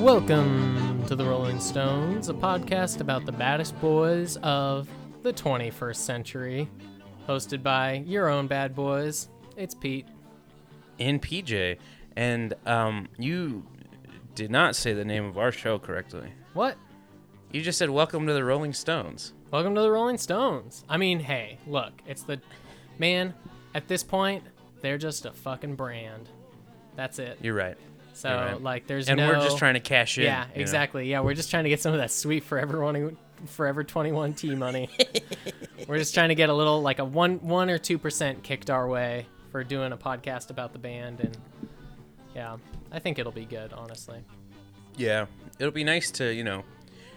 Welcome to the Rolling Stones, a podcast about the baddest boys of the 21st century. Hosted by your own bad boys. It's Pete. In PJ. And um, you did not say the name of our show correctly. What? You just said, Welcome to the Rolling Stones. Welcome to the Rolling Stones. I mean, hey, look, it's the. Man, at this point, they're just a fucking brand. That's it. You're right. So, you're right. like, there's And no. we're just trying to cash in. Yeah, you know? exactly. Yeah, we're just trying to get some of that sweet Forever One, Forever 21 T money. we're just trying to get a little, like a one, one or two percent kicked our way for doing a podcast about the band, and yeah, I think it'll be good, honestly. Yeah. It'll be nice to, you know,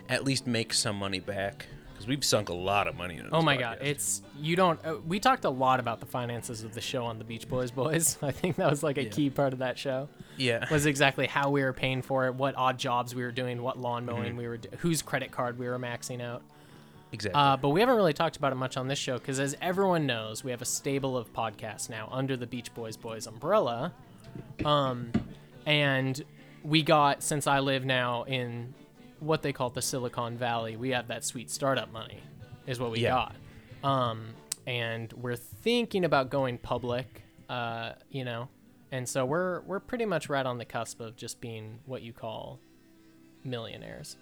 at least make some money back. Because we've sunk a lot of money into this Oh my god, it's you don't. Uh, we talked a lot about the finances of the show on the Beach Boys Boys. I think that was like a key part of that show. Yeah. Was exactly how we were paying for it, what odd jobs we were doing, what lawn Mm-hmm. mowing we were, do- whose credit card we were maxing out. exactly. Uh, but we haven't really talked about it much on this show because, as everyone knows, we have a stable of podcasts now under the Beach Boys Boys umbrella. Um, and we got since I live now in what they call the Silicon Valley, we have that sweet startup money, is what we Yeah. got. Um, and we're thinking about going public. Uh, you know, and so we're we're pretty much right on the cusp of just being what you call millionaires.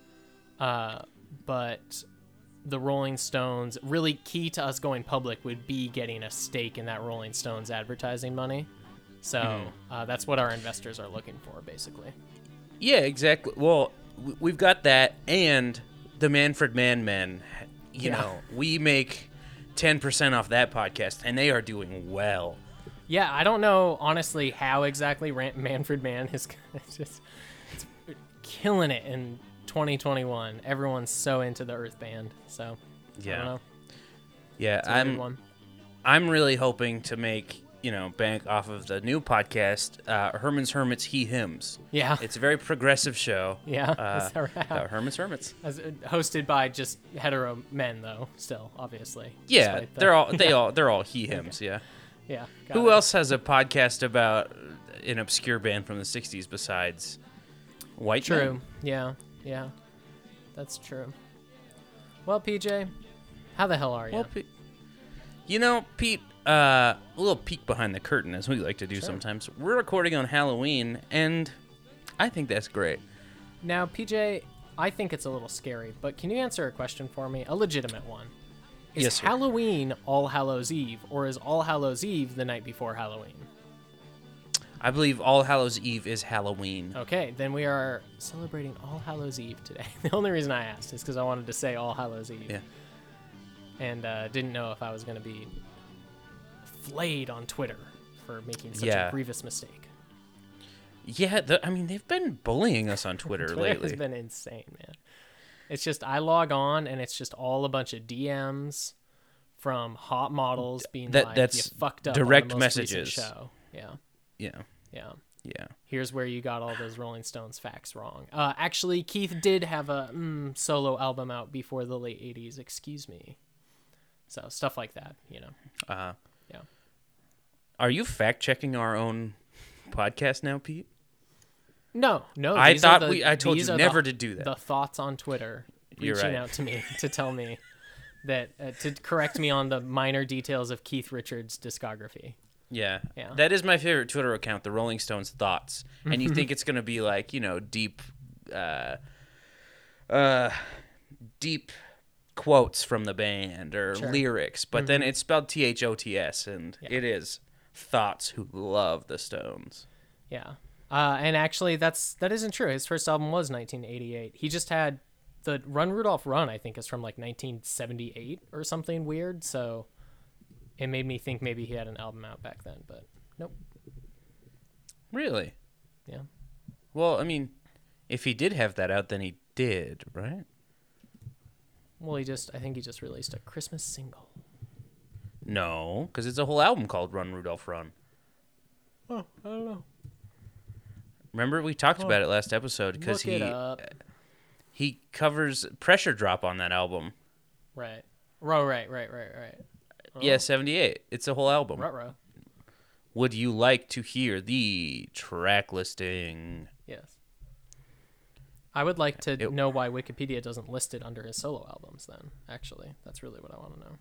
Uh, but the Rolling Stones, really key to us going public would be getting a stake in that Rolling Stones advertising money. So uh, that's what our investors are looking for, basically. Yeah, exactly. Well, we've got that, and the Manfred Man Men. You Yeah. know, we make ten percent off that podcast, and they are doing well. Yeah, I don't know honestly how exactly Manfred Mann is just it's killing it in 2021. Everyone's so into the Earth Band, so I don't Yeah, know. yeah. It's a good I'm. I'm really hoping to make you know bank off of the new podcast, uh, Herman's Hermits He Hymns. Yeah, It's a very progressive show. yeah. Uh, right? about Herman's Hermits. As, uh, hosted by just hetero men, though. Still, obviously. Yeah, the- they're all they all they're all he hymns. Yeah. Yeah. Who it. else has a podcast about an obscure band from the '60s besides White Men? True. Yeah. Yeah. That's true. Well, PJ, how the hell are you? Well, Pete, you know, Pete, uh, a little peek behind the curtain, as we like to do Sure. sometimes. We're recording on Halloween, and I think that's great. now, PJ, I think it's a little scary, but can you answer a question for me? A legitimate one. Is Yes. Halloween All Hallows Eve, or is All Hallows Eve the night before Halloween? I believe All Hallows Eve is Halloween. Okay, then we are celebrating All Hallows Eve today. the only reason I asked is because I wanted to say All Hallows Eve. Yeah. And uh, didn't know if I was going to be flayed on Twitter for making such Yeah. a grievous mistake. Yeah, the, I mean, they've been bullying us on Twitter, Twitter lately. has been insane, man. It's just I log on and it's just all a bunch of DMs from hot models being That- like, that's "You fucked up." on the direct messages. Show. Yeah, yeah, yeah. yeah. Here's where you got all those Rolling Stones facts wrong. Uh, actually, Keith did have a mm, solo album out before the late '80s. Excuse me. So stuff like that, you know. Uh. Are you fact checking our own podcast now, Pete? No, no. I thought the- we- I told you never the, to do that. The thoughts on Twitter You're reaching right. out to me to tell me that uh, to correct me on the minor details of Keith Richards' discography. Yeah. Yeah. That is my favorite Twitter account, the Rolling Stones Thoughts. And you think it's going to be like, you know, deep uh uh deep quotes from the band or Sure. lyrics, but then it's spelled T H O T S and Yeah. it is thoughts who love the Stones. Yeah. Uh, and actually, that's that isn't true. His first album was 1988. He just had the Run Rudolph Run. I think is from like 1978 or something weird. So it made me think maybe he had an album out back then, but nope. Really? Yeah. Well, I mean, if he did have that out, then he did, right? Well, he just I think he just released a Christmas single. No, because it's a whole album called Run Rudolph Run. Oh, I don't know. Remember we talked about it last episode because he it uh, he covers Pressure Drop on that album. Right. Right. Right. Right. Right. Right. Yeah, seventy eight. It's a whole album. Ruh-roh. would you like to hear the track listing? Yes. I would like to It- know why Wikipedia doesn't list it under his solo albums. Then, actually, that's really what I want to know.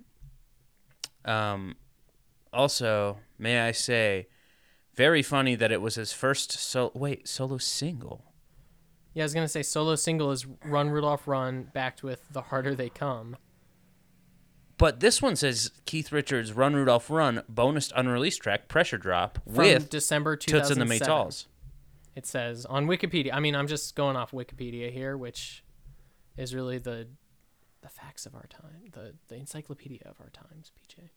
Um, also, may I say, very funny that it was his first so wait solo single. Yeah, I was gonna say solo single is "Run Rudolph Run," backed with "The Harder They Come." But this one says Keith Richards' "Run Rudolph Run" bonus unreleased track "Pressure Drop" From with December Toots and the Maytals. It says on Wikipedia. I mean, I'm just going off Wikipedia here, which is really the the facts of our time, the the encyclopedia of our times. PJ.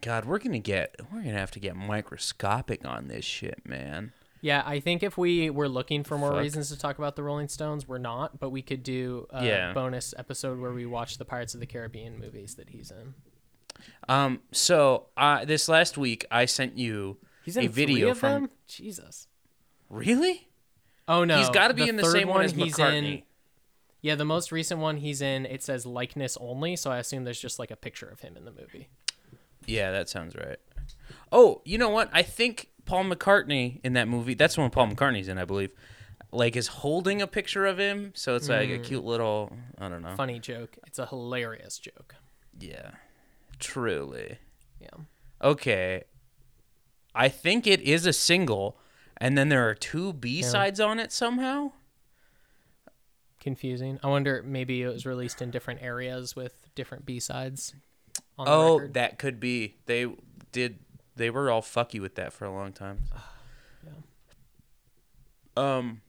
God, we're gonna get we're gonna have to get microscopic on this shit, man. Yeah, I think if we were looking for more Fuck. reasons to talk about the Rolling Stones, we're not. But we could do a Yeah. bonus episode where we watch the Pirates of the Caribbean movies that he's in. Um, so uh, this last week I sent you He's in a video from. them. Jesus. Really? Oh no, He's got to be in the same one, as he's McCartney. Yeah, the most recent one he's in. It says likeness only, so I assume there's just like a picture of him in the movie. Yeah, that sounds right. Oh, you know what? I think Paul McCartney in that movie. That's the one Paul McCartney's in, I believe. Like is holding a picture of him, so it's like a Mm. cute little. I don't know. Funny joke. It's a hilarious joke. Yeah, truly. Yeah. Okay. I think it is a single, and then there are two B sides on it somehow. Confusing. I wonder maybe it was released in different areas with different B sides. On the Oh, record. that could be. They did. They were all fucky with that for a long time. Um.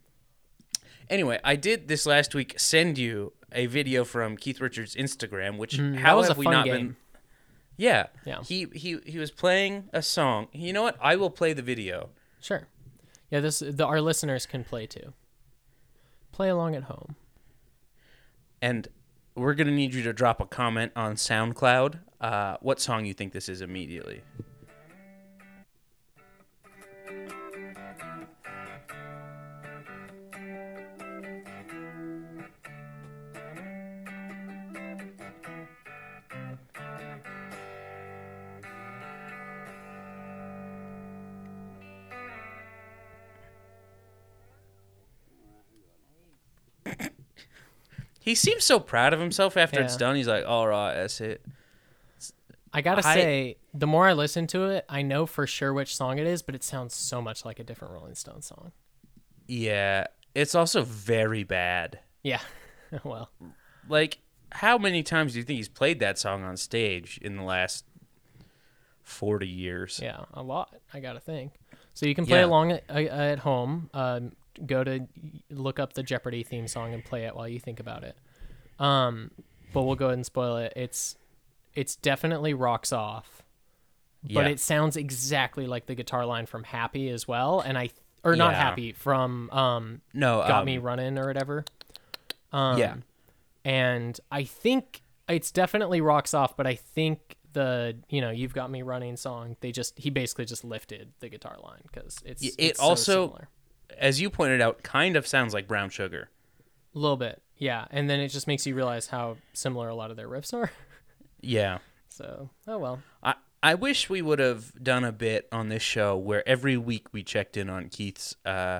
Anyway, I did this last week send you a video from Keith Richards' Instagram, which Mm, how have we not game. been? Yeah. Yeah. He he he was playing a song. You know what? I will play the video. Sure. Yeah, this the our listeners can play too. Play along at home. And we're gonna need you to drop a comment on SoundCloud. Uh, what song you think this is immediately? He seems so proud of himself after it's done. He's like, "All right, that's it." I gotta I- say, the more I listen to it, I know for sure which song it is, but it sounds so much like a different Rolling Stone song. Yeah, it's also very bad. Yeah. well, Like, how many times do you think he's played that song on stage in the last forty years? yeah, a lot. I gotta think. So you can play Yeah. along at, uh, at home. Um, go to look up the Jeopardy theme song and play it while you think about it. Um, but we'll go ahead and spoil it. It's it's definitely rocks off, but Yeah. it sounds exactly like the guitar line from Happy as well. And I or not Yeah. Happy from um no, got um, me running or whatever. Um, Yeah. and I think it's definitely rocks off, but I think the you know you've got me running song they just he basically just lifted the guitar line because it's it it's so also- similar. As you pointed out, kind of sounds like Brown Sugar. a little bit yeah, and then it just makes you realize how similar a lot of their riffs are. Yeah. So oh well, I, I wish we would have done a bit on this show where every week we checked in on Keith's uh,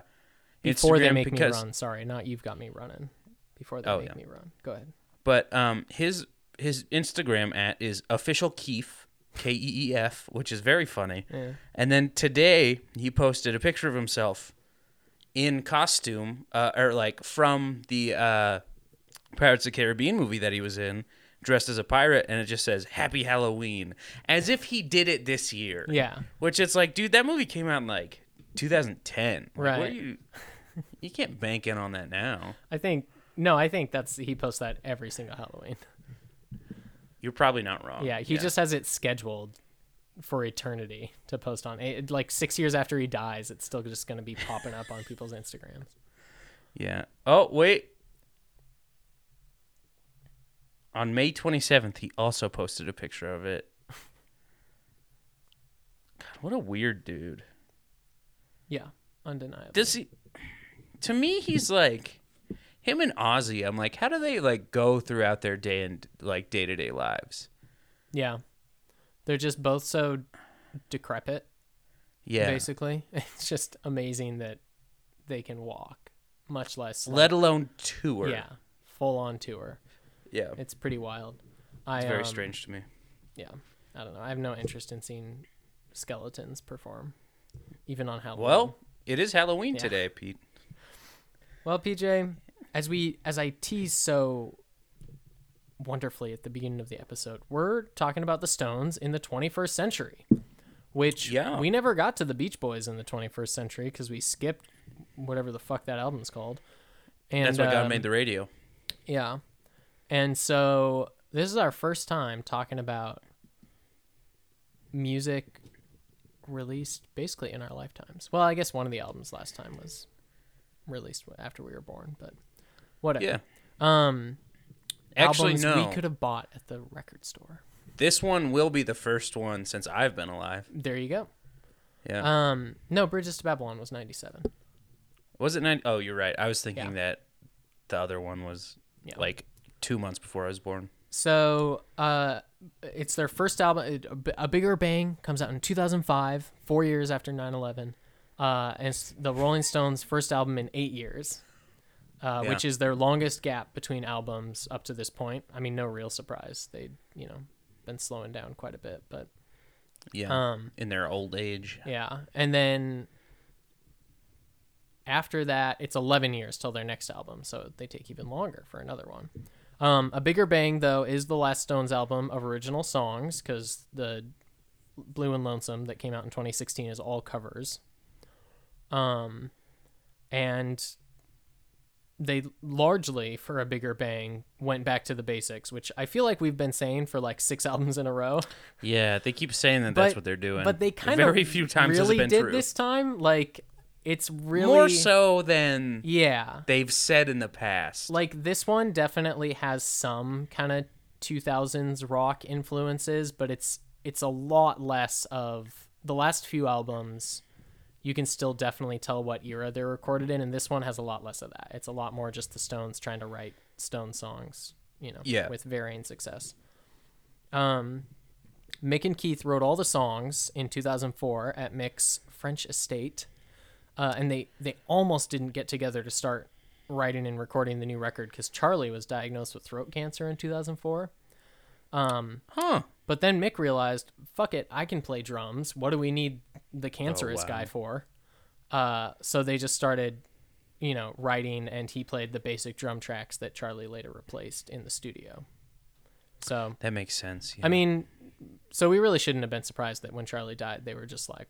before Instagram they make because, me run, sorry, not you've got me running. Before they Oh, make yeah. me run, go ahead. But um, his his Instagram at is official Keef K E E F, which is very funny. Yeah. And then today he posted a picture of himself in costume, uh, or like from the uh, Pirates of the Caribbean movie that he was in, dressed as a pirate, and it just says "Happy Halloween," as if he did it this year. Yeah, Which it's like, dude, that movie came out in like 2010. Like, what Right. are you? You can't bank in on that now. I think no, I think that's he posts that every single Halloween. You're probably not wrong. Yeah, he just has it scheduled for eternity to post on. It, like six years after he dies, it's still just going to be popping up on people's Instagrams. Yeah. Oh, wait. On May 27th, he also posted a picture of it. God, what a weird dude. Yeah, undeniable. Does he To me, he's like him and Ozzy. I'm like, how do they like go throughout their day and like day-to-day lives? yeah, they're just both so decrepit. Yeah. basically. It's just amazing that they can walk, much less like- Let alone tour. yeah, full on tour. Yeah. It's pretty wild. I, It's very um, strange to me. Yeah, I don't know. I have no interest in seeing skeletons perform, even on Halloween. Well, it is Halloween Yeah. today, Pete. well, PJ, as we as I tease so wonderfully at the beginning of the episode, we're talking about the Stones in the 21st century, which Yeah. we never got to the Beach Boys in the 21st century because we skipped whatever the fuck that album's called. And That's why God um, made the radio. Yeah. And so this is our first time talking about music released basically in our lifetimes. Well, I guess one of the albums last time was released after we were born, but whatever. Yeah. Um Actually, albums no. we could have bought at the record store. This one will be the first one since I've been alive. There you go. Yeah. Um no, Bridges to Babylon was 97. was it nine? Oh, you're right. I was thinking Yeah. that the other one was Yeah. like two months before I was born. So, uh, it's their first album. it- A B- A Bigger Bang comes out in 2005, four years after 9 11. Uh, and it's the Rolling Stones' first album in eight years, uh, Yeah. which is their longest gap between albums up to this point. I mean, no real surprise. They'd, you know, been slowing down quite a bit. But, Yeah. um, In their old age. yeah. And then after that, it's 11 years till their next album. So they take even longer for another one. Um, a Bigger Bang, though, is the last Stones album of original songs because the Blue and Lonesome that came out in 2016 is all covers. Um, and they largely, for a Bigger Bang, went back to the basics, which I feel like we've been saying for like six albums in a row. Yeah, they keep saying that that's what they're doing. But they kind of very few times has really did true. this time. Like, it's really More so than Yeah, they've said in the past. like this one definitely has some kind of 2000s rock influences, but it's it's a lot less of the last few albums. You can still definitely tell what era they're recorded in, and this one has a lot less of that. It's a lot more just the Stones trying to write Stone songs, you know, Yeah. with varying success. Um, Mick and Keith wrote all the songs in 2004 at Mick's French estate, uh, and they they almost didn't get together to start writing and recording the new record because Charlie was diagnosed with throat cancer in 2004. Um, huh. but then Mick realized, fuck it, I can play drums. What do we need the cancerous wow. guy for? Uh, so they just started, you know, writing, and he played the basic drum tracks that Charlie later replaced in the studio. So, That makes sense. I mean, so we really shouldn't have been surprised that when Charlie died, they were just like,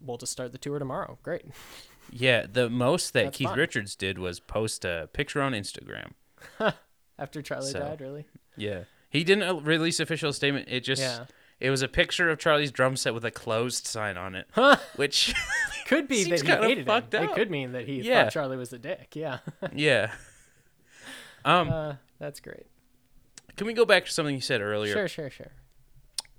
we'll just start the tour tomorrow. Great. yeah, the most that That's Keith fine. Richards did was post a picture on Instagram. After Charlie So- died, really? Yeah. He didn't uh, release official statement. It just Yeah. it was a picture of Charlie's drum set with a closed sign on it, Huh. which Could be that he hated him. fucked It could mean that he Yeah. thought Charlie was a dick. Yeah. yeah. Um, uh, that's great. can we go back to something you said earlier? Sure, sure, sure.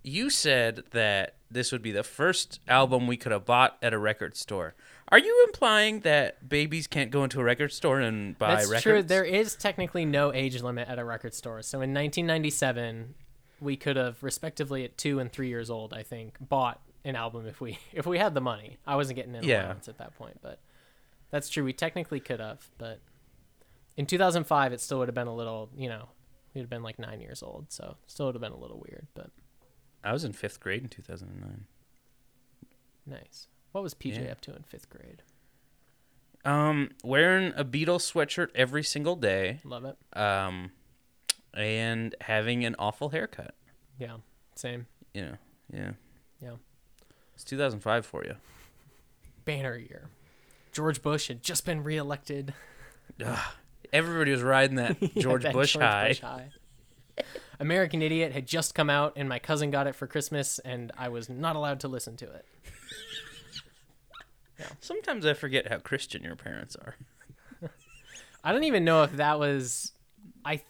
You said that this would be the first album we could have bought at a record store. Are you implying that babies can't go into a record store and buy records? That's records? true. There is technically no age limit at a record store. So in 1997, we could have, respectively, at two and three years old, I think, bought an album if we if we had the money. I wasn't getting an Yeah. allowance at that point, but that's true. We technically could have, but in 2005, it still would have been a little, you know, we'd have been like nine years old, so still would have been a little weird, but I was in fifth grade in 2009. nice. What was PJ Yeah. up to in fifth grade? Um, wearing a Beatles sweatshirt every single day. Love it. Um, and having an awful haircut. Yeah, same. You know, yeah. Yeah. It's 2005 for you. Banner year. George Bush had just been reelected. Everybody was riding that George That Bush high. Bush high. American Idiot had just come out, and my cousin got it for Christmas, and I was not allowed to listen to it. Sometimes I forget how Christian your parents are. I don't even know if that was. I, th-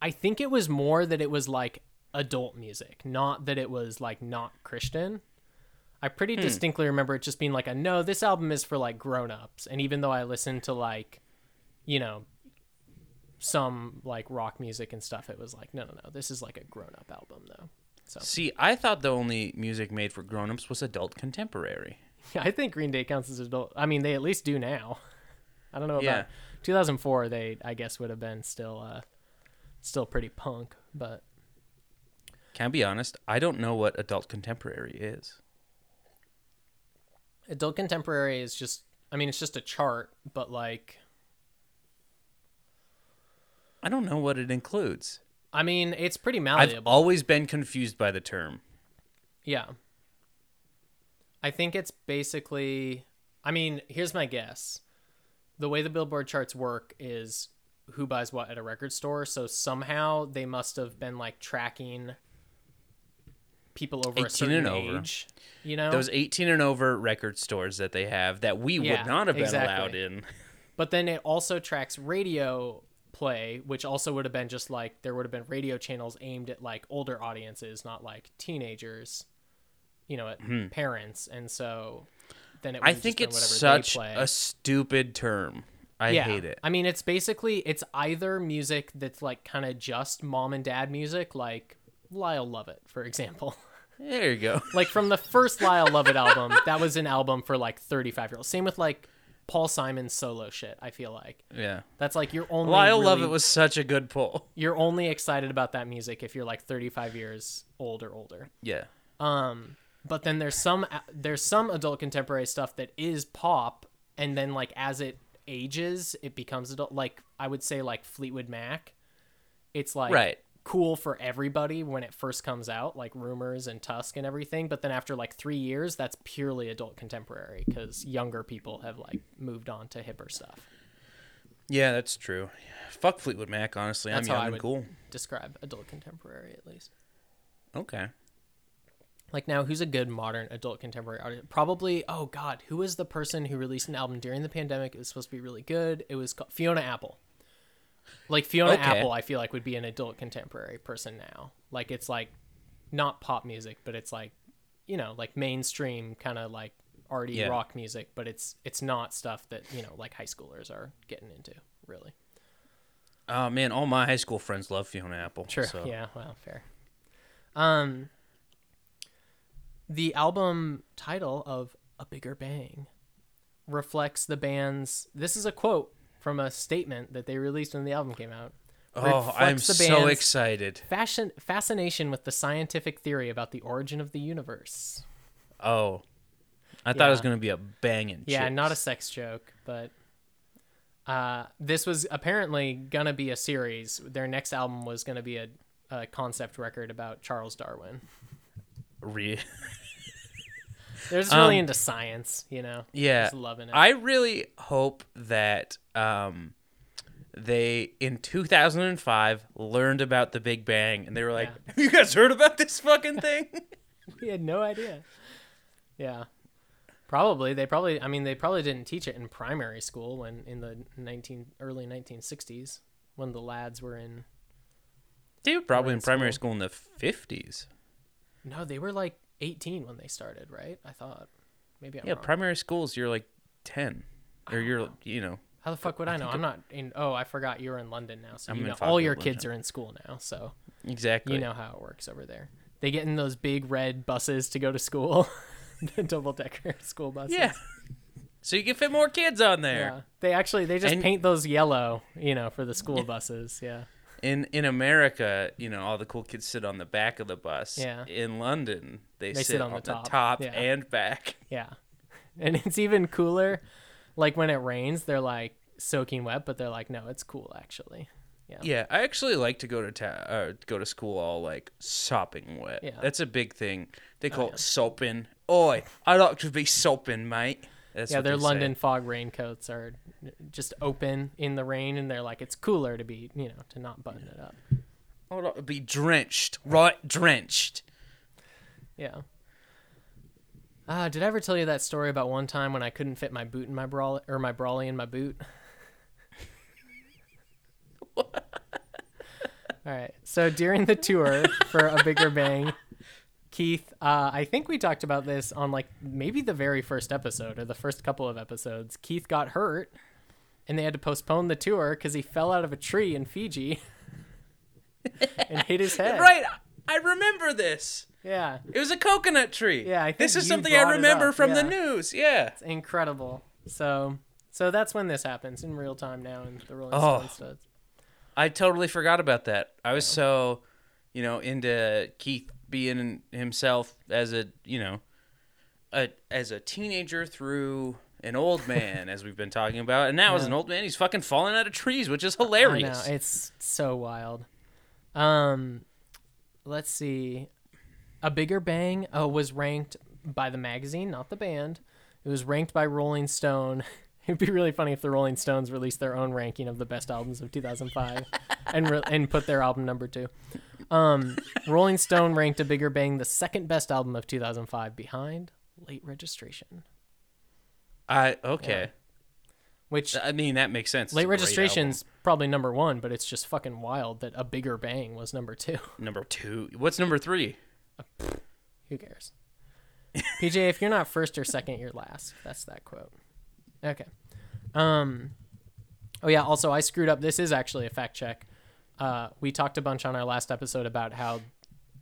I think it was more that it was like adult music, not that it was like not Christian. I pretty hmm. distinctly remember it just being like a no, this album is for like grown-ups. And even though I listened to like, you know, some like rock music and stuff, it was like, no, no, no, this is like a grown-up album though. So See, I thought the only music made for grown-ups was adult contemporary. I think Green Day counts as adult. I mean, they at least do now. I don't know about Yeah. 2004. They I guess would have been still uh, still pretty punk, but Can I be honest? I don't know what adult contemporary is. adult contemporary is just. I mean, it's just a chart, but like, I don't know what it includes. I mean, it's pretty malleable. I've always been confused by the term. Yeah. I think it's basically I mean, here's my guess. The way the Billboard charts work is who buys what at a record store, so somehow they must have been like tracking people over 18 a certain and over. age, you know? Those 18 and over record stores that they have that we Yeah, would not have been exactly. allowed in. But then it also tracks radio play, which also would have been just like there would have been radio channels aimed at like older audiences, not like teenagers, you know, at parents. And so then it. I think just it's such a stupid term. I yeah. hate it. I mean, it's basically it's either music that's like kind of just mom and dad music, like Lyle Lovett, for example. There you go. like from the first Lyle Lovett album, that was an album for like 35 year olds. Same with like Paul Simon's solo shit. I feel like Yeah. that's like you're only Lyle really, Lovett was such a good pull. you're only excited about that music if you're like 35 years old or older. Yeah. Um, but then there's some there's some adult contemporary stuff that is pop, and then like as it ages, it becomes adult. Like I would say like Fleetwood Mac, it's like Right. cool for everybody when it first comes out, like Rumors and Tusk and everything. But then after like three years, that's purely adult contemporary because younger people have like moved on to hipper stuff. Yeah, that's true. Fuck Fleetwood Mac, honestly. That's I'm how young I and would cool. describe adult contemporary at least. Okay. Like now, who's a good modern adult contemporary artist? Probably. Oh God, who was the person who released an album during the pandemic? It was supposed to be really good. It was called Fiona Apple. Like Fiona Okay. Apple, I feel like would be an adult contemporary person now. Like it's like not pop music, but it's like you know like mainstream kind of like arty Yeah. rock music, but it's it's not stuff that you know like high schoolers are getting into really. Oh man, all my high school friends love Fiona Apple. Sure. So. Yeah. Well, fair. Um, the album title of "A Bigger Bang" reflects the band's. This is a quote from a statement that they released when the album came out. Oh, I'm so excited. Fashion fascination with the scientific theory about the origin of the universe. Oh. I thought it was going to be a banging Yeah, not a sex joke, but uh, this was apparently gonna be a series. Their next album was gonna be a, a concept record about Charles Darwin. Re- They're just really Um, into science, you know. Yeah. just loving it. I really hope that um, they in 2005 learned about the Big Bang and they were like, Yeah. "Have you guys heard about this fucking thing?" we had no idea. Yeah, probably they probably. I mean, they probably didn't teach it in primary school when in the nineteen early nineteen sixties when the lads were in. they were probably in in primary school. school in the 50s. No, they were like eighteen when they started, right? I thought. Maybe I'm Yeah, wrong. primary schools you're like 10 or you're you know. How the fuck would I know? I'm not in. Oh, I forgot you're in London now, so I'm you know all your Falkland, kids are in school now, so Exactly. you know how it works over there. They get in those big red buses to go to school, the double decker school buses. Yeah. So you can fit more kids on there. Yeah, they actually they just And- paint those yellow, you know, for the school buses. Yeah, In in America, you know, all the cool kids sit on the back of the bus. Yeah. In London, they, They sit, sit on, on the the top, top. Yeah. and back. yeah, and it's even cooler. Like when it rains, they're like soaking wet, but they're like, no, it's cool actually. Yeah, Yeah, I actually like to go to ta- uh, go to school all like sopping wet. Yeah. That's a big thing. They call yeah. it sopping. Oi, I like to be sopping, mate. That's yeah. Their they say. London fog raincoats are just open in the rain, and they're like, it's cooler to be, you know, to not button it up. Oh, be drenched, right? Drenched. Yeah. Ah, did I ever tell you that story about one time when I couldn't fit my boot in my brawl or my brawly in my boot? All right. So during the tour for a bigger bang, Keith, uh, I think we talked about this on like maybe the very first episode or the first couple of episodes. Keith got hurt, and they had to postpone the tour because he fell out of a tree in Fiji and hit his head. Right. I remember this. Yeah, It was a coconut tree. Yeah, I think this is something I remember from the news. Yeah. it's incredible. So, so that's when this happens in real time now in the Rolling Oh. Stone studs. I totally forgot about that. I was so, you know, into Keith being himself as a, you know, a as a teenager through an old man, as we've been talking about, and now as an old man, he's fucking falling out of trees, which is I hilarious. know it's so wild. Um, let's see. A Bigger Bang uh, was ranked by the magazine, not the band. It was ranked by Rolling Stone. It'd be really funny if the Rolling Stones released their own ranking of the best albums of 2005 and re- and put their album number two. Um, Rolling Stone ranked A Bigger Bang the second best album of 2005 behind Late Registration, I okay. which I mean that makes sense. Late Registration's probably number one, but it's just fucking wild that A Bigger Bang was number two. number two. What's number three? Who cares? PJ, if you're not first or second, you're last. That's that quote. Okay. Um. Oh yeah. Also, I screwed up. This is actually a fact check. Uh, we talked a bunch on our last episode about how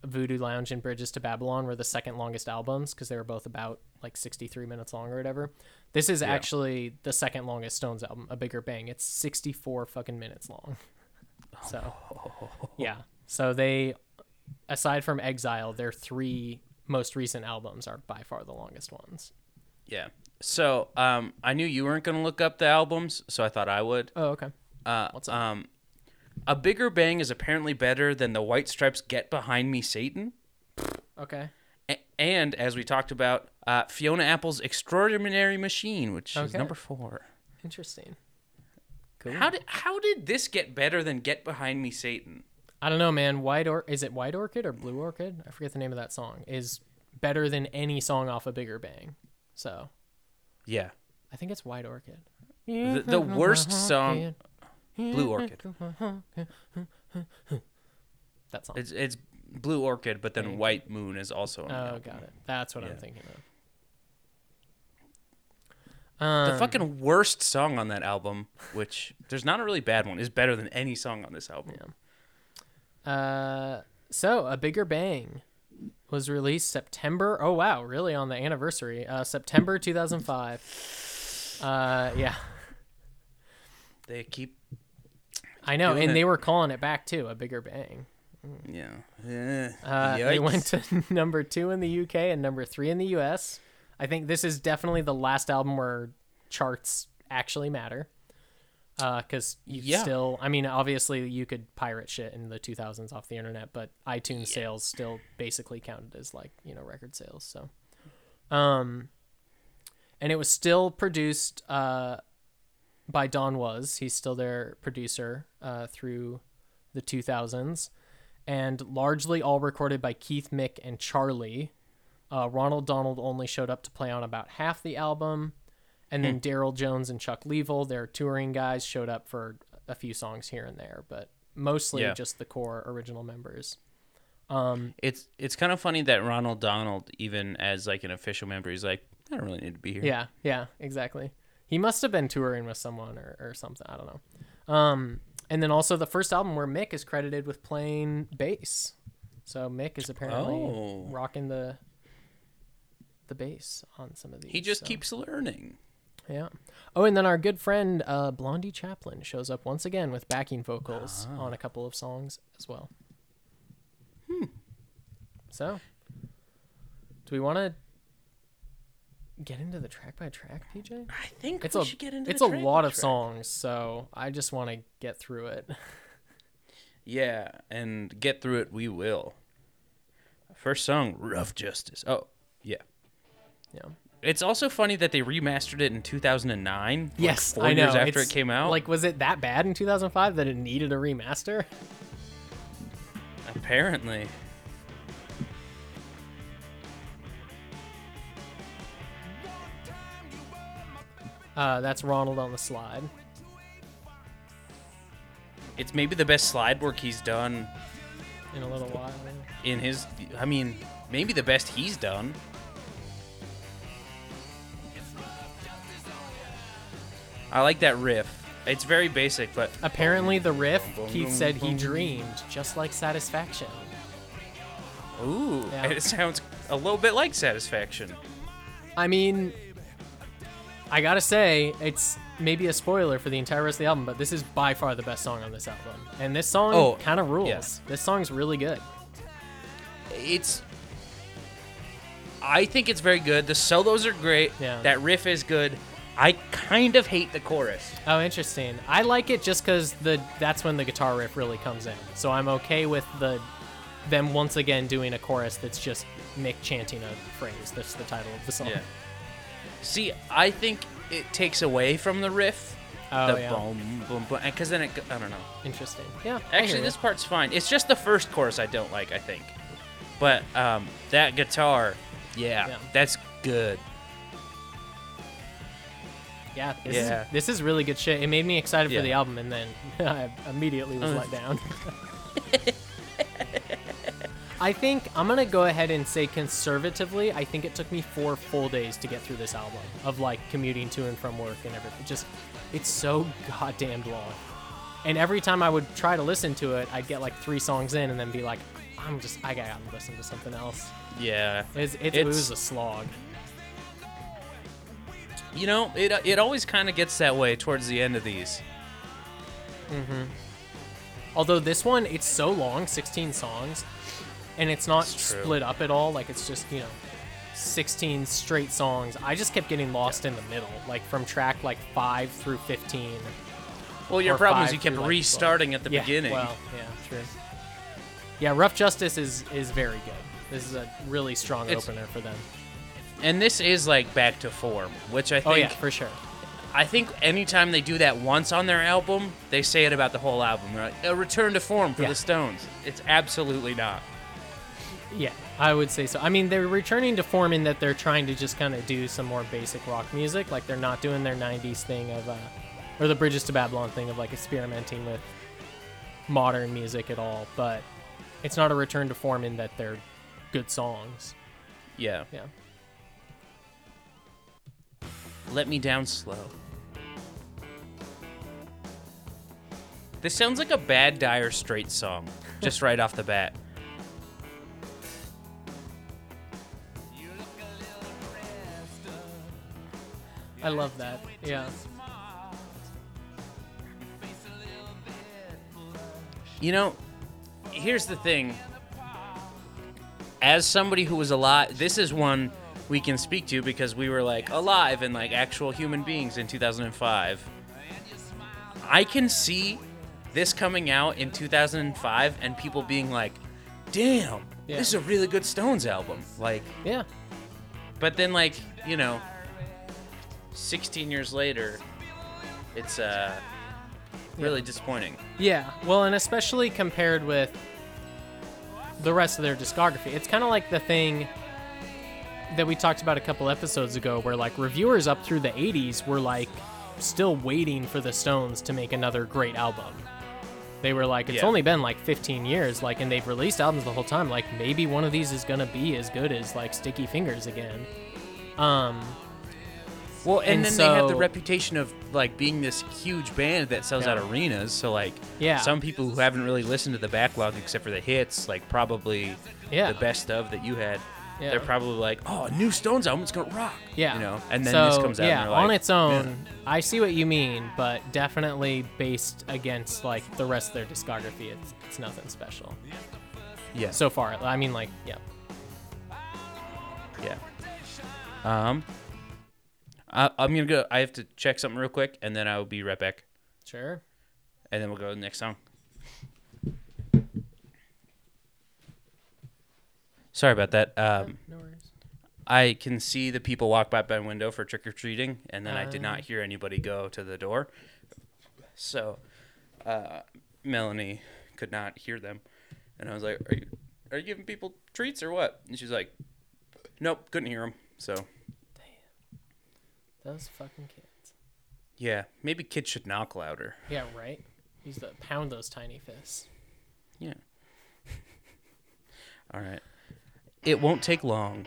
Voodoo Lounge and Bridges to Babylon were the second longest albums because they were both about like 63 minutes long or whatever. This is actually the second longest Stones album, A Bigger Bang. It's 64 fucking minutes long. So, yeah. So they, aside from Exile, their three most recent albums are by far the longest ones. Yeah. So um, I knew you weren't gonna look up the albums, so I thought I would. Oh, okay. Uh, What's up? um, a bigger bang is apparently better than the White Stripes' "Get Behind Me, Satan." Okay. A- and as we talked about, uh, Fiona Apple's "Extraordinary Machine," which is number four. Interesting. Cool. How did how did this get better than "Get Behind Me, Satan"? I don't know, man. White or is it White Orchid or Blue Orchid? I forget the name of that song. Is better than any song off a Bigger Bang. So Yeah, I think it's White Orchid. the, the worst song, Blue Orchid. That song. It's it's Blue Orchid, but then White Moon is also. On Oh, got it. That's what I'm Yeah. thinking of. Um, The fucking worst song on that album, which there's not a really bad one, is better than any song on this album. Uh, so a bigger bang was released September. Oh wow, really on the anniversary. Uh, September 2005. Uh, yeah, They keep, I know, and it. they were calling it back too. A bigger bang. yeah. yeah. Uh, they went to number two in the UK and number three in the US. I think this is definitely the last album where charts actually matter. Because you Yeah. still, I mean, obviously you could pirate shit in the 2000s off the internet, but iTunes sales still basically counted as like, you know, record sales. So, um, and it was still produced uh, by Don Was. He's still their producer uh, through the 2000s, and largely all recorded by Keith, Mick, and Charlie. Uh, Ronald Donald only showed up to play on about half the album, and then Darryl Jones and Chuck Leavell, their touring guys, showed up for a few songs here and there, but mostly Yeah. just the core original members. Um, It's it's kind of funny that Ronald Donald, even as like an official member, he's like, I don't really need to be here. Yeah, yeah, exactly. He must have been touring with someone or, or something. I don't know. Um, and then also the first album where Mick is credited with playing bass. So Mick is apparently Oh. rocking the the bass on some of these. He just so, keeps learning. yeah. Oh, and then our good friend uh, Blondie Chaplin shows up once again with backing vocals Ah. on a couple of songs as well. Hmm. So, do we want to get into the track by track, PJ? I think It's we a should get into it. it's the a lot by of track. songs, so I just want to get through it. Yeah, and get through it we will. First song, Rough Justice. Oh, yeah. Yeah. It's also funny that they remastered it in 2009. like Yes, four I know. years after It's- it came out. Like, was it that bad in 2005 that it needed a remaster? apparently. Uh, that's Ronald on the slide. It's maybe the best slide work he's done In a little while. in his. I mean, maybe the best he's done. I like that riff. It's very basic, but Apparently, the riff, Keith said he dreamed, just like Satisfaction. Ooh, Yeah. it sounds a little bit like Satisfaction. I mean, I gotta say, it's maybe a spoiler for the entire rest of the album, but this is by far the best song on this album. And this song Oh, kind of rules. yeah. This song's really good. It's. I think it's very good. The solos are great. Yeah. That riff is good. I kind of hate the chorus. Oh, interesting. I like it just because the that's when the guitar riff really comes in. So I'm okay with the them once again doing a chorus that's just Mick chanting a phrase. That's the title of the song. Yeah. See, I think it takes away from the riff. Oh the yeah. boom, boom, boom. Because then it, I don't know. Interesting. Yeah. Actually, this part's fine. It's just the first chorus I don't like, I think. But um, that guitar, yeah, Yeah. that's good. Yeah. This Yeah. Is, this is really good shit. It made me excited Yeah. for the album, and then I immediately was Uh. let down. I think I'm gonna go ahead and say conservatively. I think it took me four full days to get through this album of like commuting to and from work and everything. Just, it's so goddamn long. And every time I would try to listen to it, I'd get like three songs in and then be like, I'm just, I gotta listen to something else. Yeah. It's, it's, it was a slog. You know, it it always kind of gets that way towards the end of these. Mm-hmm. Although this one, it's so long, 16 songs, and it's not It's split up at all. Like it's just you know, 16 straight songs. I just kept getting lost in the middle, like from track like five through 15. Well, your problem is you kept through, like, restarting at the yeah, beginning. Well, yeah, true. Yeah, Rough Justice is is very good. This is a really strong It's- opener for them. And this is like back to form, which I think Oh yeah, for sure. I think anytime they do that once on their album, they say it about the whole album. They're like, a return to form for Yeah. the Stones. It's absolutely not. Yeah, I would say so. I mean, they're returning to form in that they're trying to just kind of do some more basic rock music. Like they're not doing their '90s thing of, uh, or the Bridges to Babylon thing of like experimenting with modern music at all. But it's not a return to form in that they're good songs. Yeah. Yeah. Let me down slow. This sounds like a bad Dire Straits song, just right off the bat. I love that. Yeah. You know, here's the thing. As somebody who was alive, this is one we can speak to because we were like alive and like actual human beings in 2005. I can see this coming out in 2005 and people being like, "Damn, Yeah. this is a really good Stones album." Like, Yeah. but then like, you know, 16 years later, it's uh really disappointing. Yeah, well, and especially compared with the rest of their discography. It's kind of like the thing that we talked about a couple episodes ago where like reviewers up through the 80s were like still waiting for the Stones to make another great album. They were like it's Yeah. only been like 15 years like and they've released albums the whole time like maybe one of these is going to be as good as like Sticky Fingers again. Um Well, and, And then they have the reputation of like being this huge band that sells out arenas. So like, Yeah. some people who haven't really listened to the backlog except for the hits, like probably Yeah. the best of that you had, Yeah. they're probably like, "Oh, a new Stones album, it's gonna rock." Yeah. you know. And then so, this comes out, Yeah, like, on its own, I see what you mean, but definitely based against like the rest of their discography, it's it's nothing special yeah, so far. I mean, like, yeah, yeah. Um, I, I'm gonna go. I have to check something real quick, and then I will be right back, sure. and then we'll go to the next song. Sorry about that. Um, no worries. I can see the people walk by my window for trick or treating, and then I did Ah. not hear anybody go to the door. So, uh, Melanie could not hear them, and I was like, "Are you are you giving people treats or what?" And she's like, "Nope, couldn't hear them." So, Those fucking kids. yeah, maybe kids should knock louder. Yeah, right. Use the pound those tiny fists. Yeah. All right. It won't take long.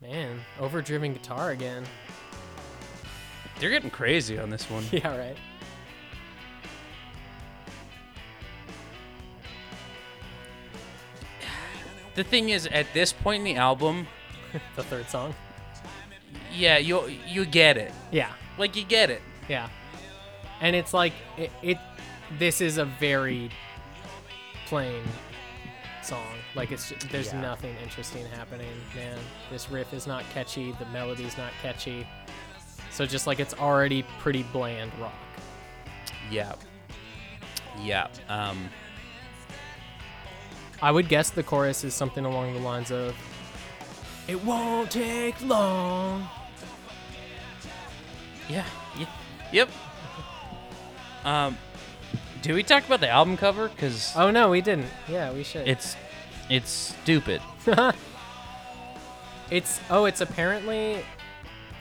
Man, overdriven guitar again. They're getting crazy on this one. Yeah, right. the thing is, at this point in the album, the third song. yeah, you you get it. Yeah, Like you get it. yeah. And it's like it. it this is a very plain song. Like it's ju- there's Yeah. nothing interesting happening, man. This riff is not catchy. The melody's not catchy. So just like it's already pretty bland rock. Yeah. Yeah. Um. I would guess the chorus is something along the lines of It won't take long. Yeah. yeah yep. Um. Do we talk about the album cover? Cause Oh no, we didn't. Yeah, we should. it's it's stupid. It's oh, it's apparently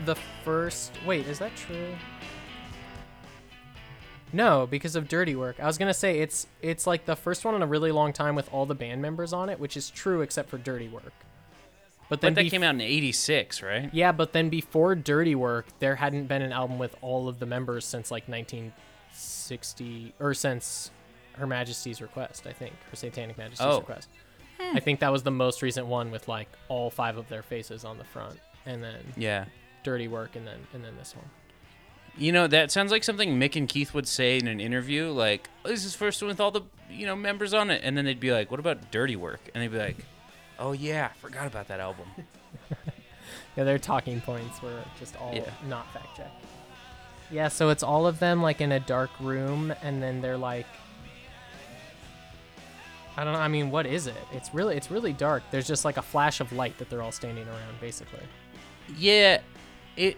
the first. Wait, is that true? No, because of Dirty Work. I was gonna say it's it's like the first one in a really long time with all the band members on it, which is true except for Dirty Work. But then But that bef- came out in '86, right? Yeah, but then before Dirty Work, there hadn't been an album with all of the members since like 1960 or since Her Majesty's Request, I think, Her Satanic Majesty's Oh. Request. I think that was the most recent one with like all five of their faces on the front, and then Yeah. Dirty Work, and then and then this one. You know, that sounds like something Mick and Keith would say in an interview, like, oh, "This is first one with all the you know members on it," and then they'd be like, "What about Dirty Work?" And they'd be like, "Oh yeah, forgot about that album." Yeah, their talking points were just all Yeah. not fact checked. Yeah, so it's all of them like in a dark room, and then they're like, I don't know. I mean, what is it? It's really, it's really dark. There's just like a flash of light that they're all standing around, basically. yeah, it.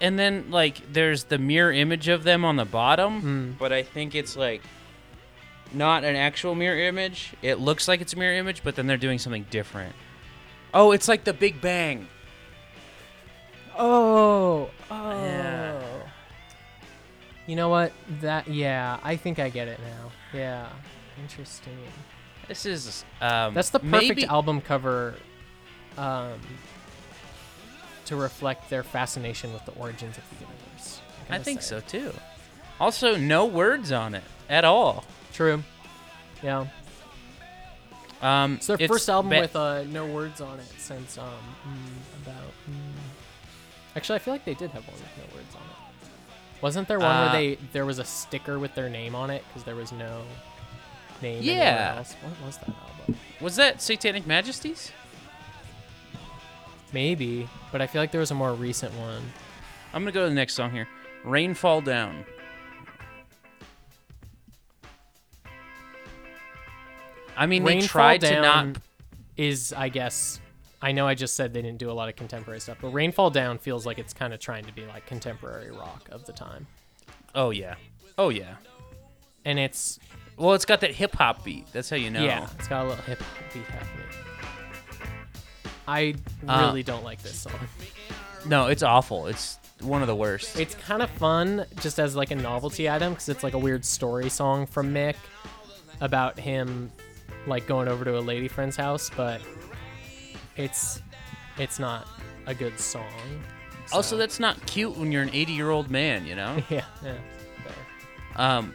And then like there's the mirror image of them on the bottom, Mm. but I think it's like not an actual mirror image. It looks like it's a mirror image, but then they're doing something different. Oh, it's like the Big Bang. Oh, oh. Yeah. You know what? That yeah, I think I get it now. Yeah, interesting. This is um That's the perfect maybe, album cover um, to reflect their fascination with the origins of the universe. I think say. so too. Also, no words on it at all. True. Yeah. Um, It's their first album ba- with uh, no words on it since um, mm, about. Mm. Actually, I feel like they did have one with no words on it. Wasn't there one Uh, where they there was a sticker with their name on it because there was no name Yeah. else? What was that album? was that Satanic Majesties? Maybe, but I feel like there was a more recent one. I'm gonna go to the next song here. Rain Fall Down. I mean, Rain they tried to not. is I guess I know I just said they didn't do a lot of contemporary stuff, but Rainfall Down feels like it's kind of trying to be like contemporary rock of the time, Oh yeah, oh yeah. and it's Well, it's got that hip hop beat. That's how you know. yeah, it's got a little hip hop beat happening. I Uh, really don't like this song. No, it's awful. It's one of the worst. It's kind of fun just as like a novelty item because it's like a weird story song from Mick about him like going over to a lady friend's house, but it's it's not a good song. also, that's not cute when you're an 80 year old man. You know. yeah, yeah. fair. Um,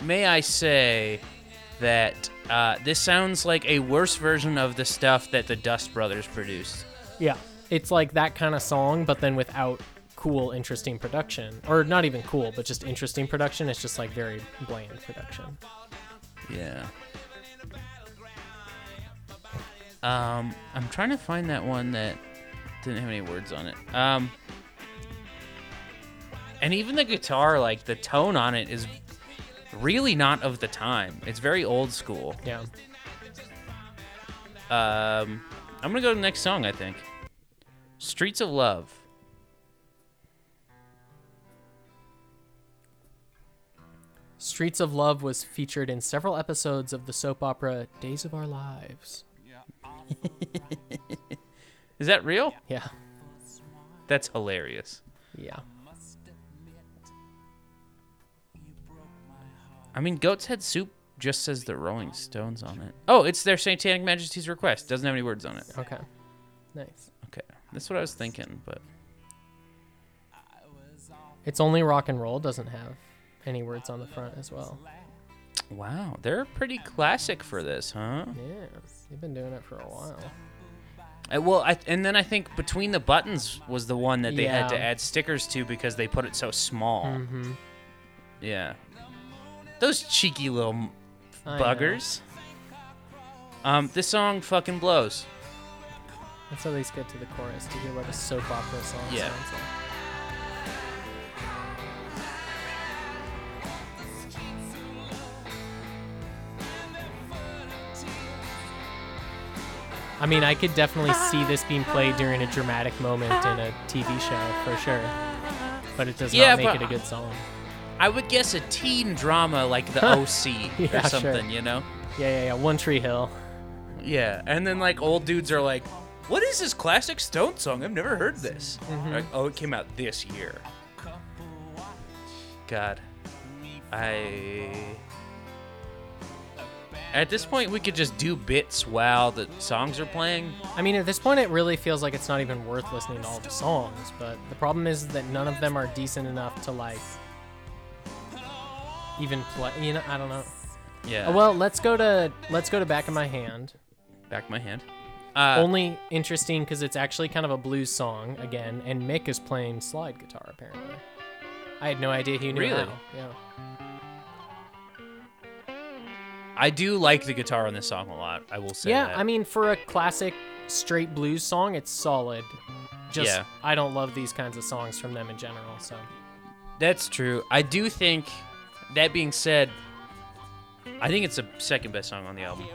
may I say that uh, this sounds like a worse version of the stuff that the Dust Brothers produced. Yeah, it's like that kind of song, but then without cool, interesting production, or not even cool, but just interesting production. It's just like very bland production. Yeah. Um, I'm trying to find that one that didn't have any words on it. Um, and even the guitar, like the tone on it, is really not of the time. It's very old school. Yeah. Um, I'm gonna go to the next song. I think. Streets of Love. Streets of Love was featured in several episodes of the soap opera Days of Our Lives. Is that real? Yeah. That's hilarious. Yeah. I mean, Goat's Head Soup just says the Rolling Stones on it. Oh, it's their Satanic Majesty's request. Doesn't have any words on it. Okay. Nice. Okay, that's what I was thinking, but It's only rock and roll doesn't have any words on the front as well. Wow, they're pretty classic for this, huh? Yeah, they've been doing it for a while. Uh, well, I, and then I think between the buttons was the one that they had to add stickers to because they put it so small. Mm-hmm. Yeah, those cheeky little m- I know. buggers. Um, this song fucking blows. Let's at least get to the chorus to hear what a soap opera song Yeah. sounds like. I mean, I could definitely see this being played during a dramatic moment in a TV show for sure, but it does Yeah, not make it a good song. I would guess a teen drama like the OC Yeah, or sure. something, you know? Yeah, yeah, yeah. One Tree Hill. Yeah, and then like old dudes are like, "What is this classic Stone song? I've never heard this." Mm-hmm. Like, oh, it came out this year. God, I. At this point, we could just do bits while the songs are playing. I mean, at this point, it really feels like it's not even worth listening to all the songs. But the problem is that none of them are decent enough to like even play. You know, I don't know. Yeah. Uh, well, let's go to let's go to back of my hand. back my hand. Uh, Only interesting because it's actually kind of a blues song again, and Mick is playing slide guitar apparently. I had no idea he knew Really? how. Yeah. I do like the guitar on this song a lot. I will say. Yeah, that. I mean, for a classic straight blues song, it's solid. Just Yeah. I don't love these kinds of songs from them in general. So That's true. I do think. That being said, I think it's the second best song on the album.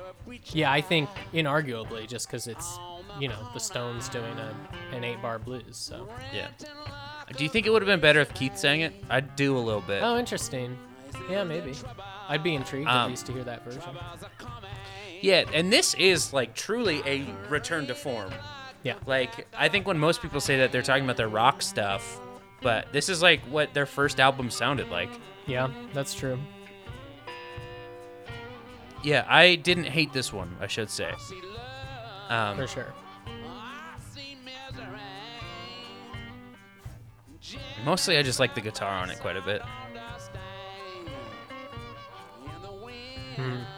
yeah, I think inarguably just because it's you know the Stones doing a, an eight bar blues. So Yeah. Do you think it would have been better if Keith sang it? I'd do a little bit. oh, interesting. Yeah, maybe. I'd be intrigued at Um, least to hear that version. Yeah, and this is like truly a return to form. Yeah. Like I think when most people say that they're talking about their rock stuff, but this is like what their first album sounded like. Yeah, that's true. Yeah, I didn't hate this one, I should say. Um, For sure. mostly I just like the guitar on it quite a bit. Hmm.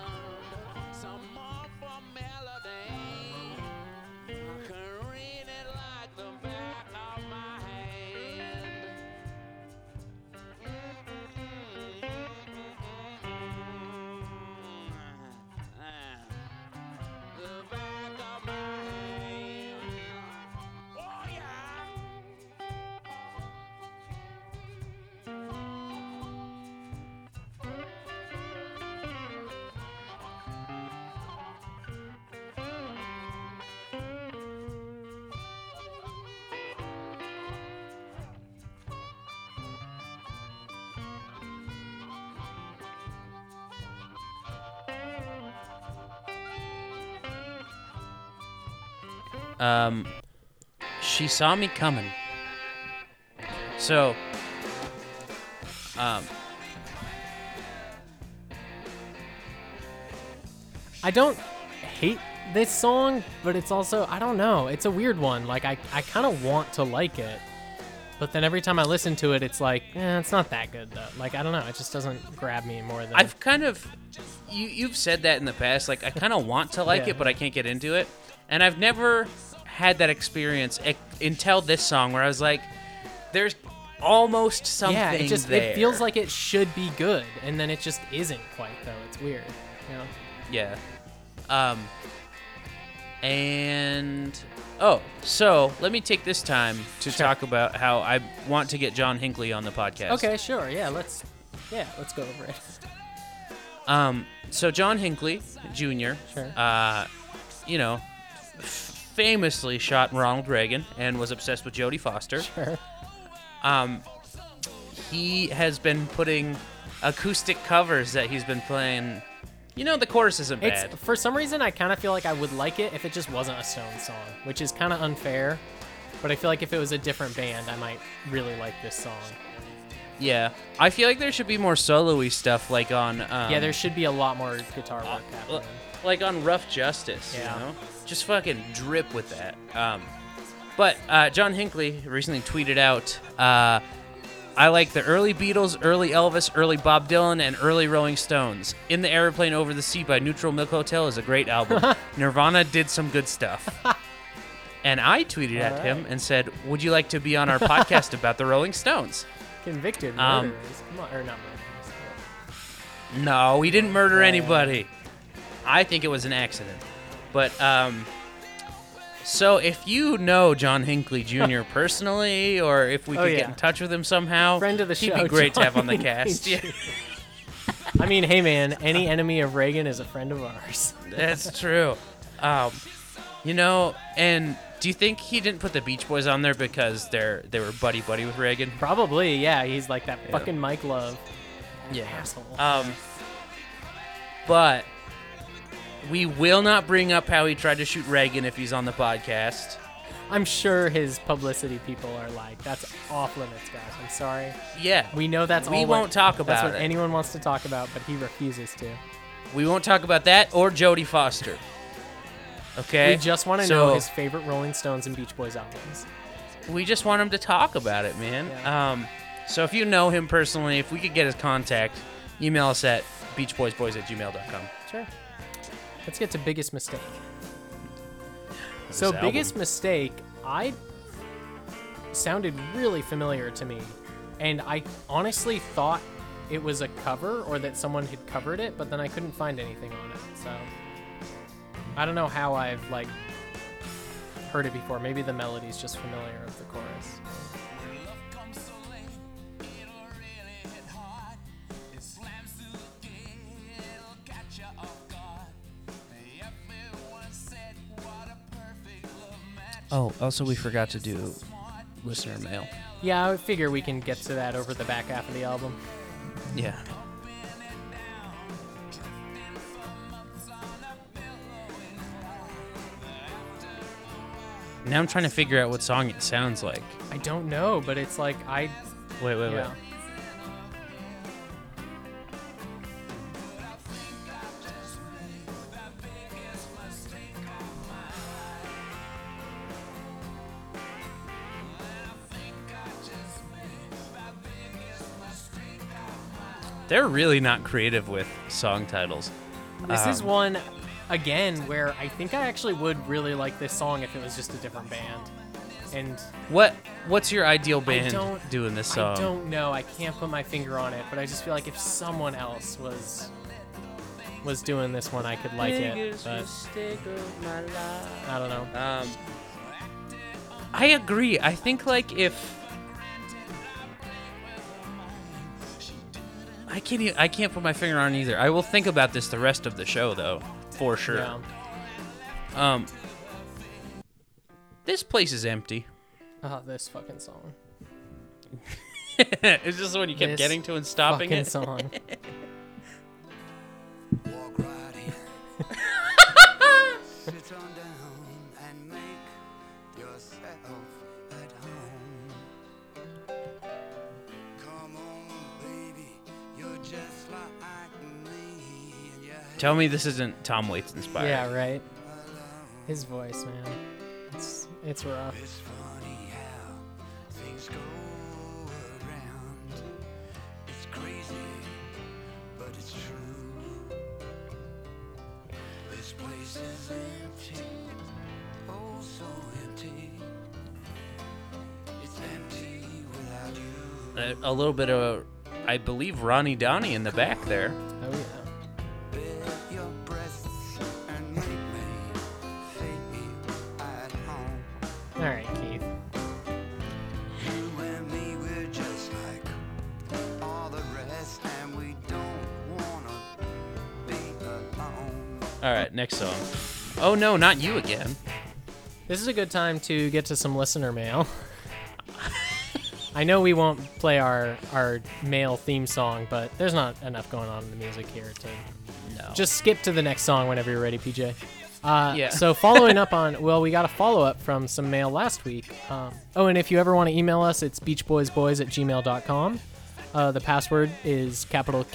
Um, she saw me coming. So, um, I don't hate this song, but it's also I don't know. It's a weird one. Like I, I kind of want to like it, but then every time I listen to it, it's like, eh, it's not that good though. Like I don't know. It just doesn't grab me more than. I've kind of you you've said that in the past. Like I kind of want to like Yeah. it, but I can't get into it. And I've never had that experience ec- until this song, where I was like, "There's almost something yeah, it just there." it feels like it should be good, and then it just isn't quite though. It's weird. You know? yeah. Um. And oh, so let me take this time to Sure. talk about how I want to get John Hinckley on the podcast. Okay, sure. Yeah, let's. Yeah, let's go over it. Um, so John Hinckley Jr. Sure. Uh, you know, famously shot Ronald Reagan and was obsessed with Jodie Foster. Sure. Um, he has been putting acoustic covers that he's been playing. You know, the chorus isn't It's bad. for some reason I kind of feel like I would like it if it just wasn't a Stone song, which is kind of unfair. But I feel like if it was a different band, I might really like this song. Yeah, I feel like there should be more solo-y stuff, like on. Um, yeah, there should be a lot more guitar work l- happening. like on Rough Justice. Yeah. You know, just fucking drip with that. Um, but uh, John Hinckley recently tweeted out, uh, I like the early Beatles, early Elvis, early Bob Dylan, and early Rolling Stones. In the Airplane Over the Sea by Neutral Milk Hotel is a great album. Nirvana did some good stuff. And I tweeted at him and said, Would you like to be on our podcast about the Rolling Stones? Convicted Um, murderers. On, or not murderers. No, we didn't murder anybody. I think it was an accident. But um so if you know John Hinckley Jr. personally or if we Oh, could yeah. get in touch with him somehow, Friend of the he'd show, be great to have on the cast. Yeah, I mean, hey man, any enemy of Reagan is a friend of ours. that's true. Um you know, and do you think he didn't put the Beach Boys on there because they're they were buddy buddy with Reagan? Probably, yeah. He's like that fucking Mike Love. Yeah. Asshole. Um, but we will not bring up how he tried to shoot Reagan if he's on the podcast. I'm sure his publicity people are like, that's off limits, guys. I'm sorry. Yeah, We know that's We all. won't what, talk about. That's what it. anyone wants to talk about, but he refuses to. we won't talk about that or Jodie Foster. Okay, We just want to So- know his favorite Rolling Stones and Beach Boys albums. we just want him to talk about it, man. Yeah. Um, so if you know him personally, if we could get his contact, email us at beachboysboys at gmail.com. Sure. Let's get to biggest mistake. So This biggest mistake, I sounded really familiar to me, and I honestly thought it was a cover or that someone had covered it, but then I couldn't find anything on it. So I don't know how I've like heard it before. Maybe the melody's just familiar of the chorus. Oh, also we forgot to do listener mail. Yeah, I figure we can get to that over the back half of the album. Yeah. Now I'm trying to figure out what song it sounds like. I don't know, but it's like I Wait, wait, yeah. wait. They're really not creative with song titles. This is Um, one again where I think I actually would really like this song if it was just a different band. And What What's your ideal band doing this song? I don't know, I can't put my finger on it, but I just feel like if someone else was was doing this one, I could like it. But I don't know. Um, I agree. I think like if I can't, e- I can't put my finger on either. I will think about this the rest of the show, though, for sure. Yeah. Um, this place is empty. Oh, this fucking song. is this the one you kept This getting to and stopping fucking it? song. Tell me this isn't Tom Waits inspired. yeah, right. His voice, man. It's it's rough. It's funny how things go around. It's crazy, but it's true. This place is empty, oh so empty. It's empty without you. A, a little bit of, I believe, Ronnie Downey in the back there. Oh yeah. All right, next song. Oh no, not you again. This is a good time to get to some listener mail. I know we won't play our our mail theme song, but there's not enough going on in the music here to No. just skip to the next song whenever you're ready, PJ. Uh, Yeah. So following up on, well, we got a follow up from some mail last week. Um, oh, and if you ever want to email us, it's beachboysboys at gmail.com. Uh, the password is capital.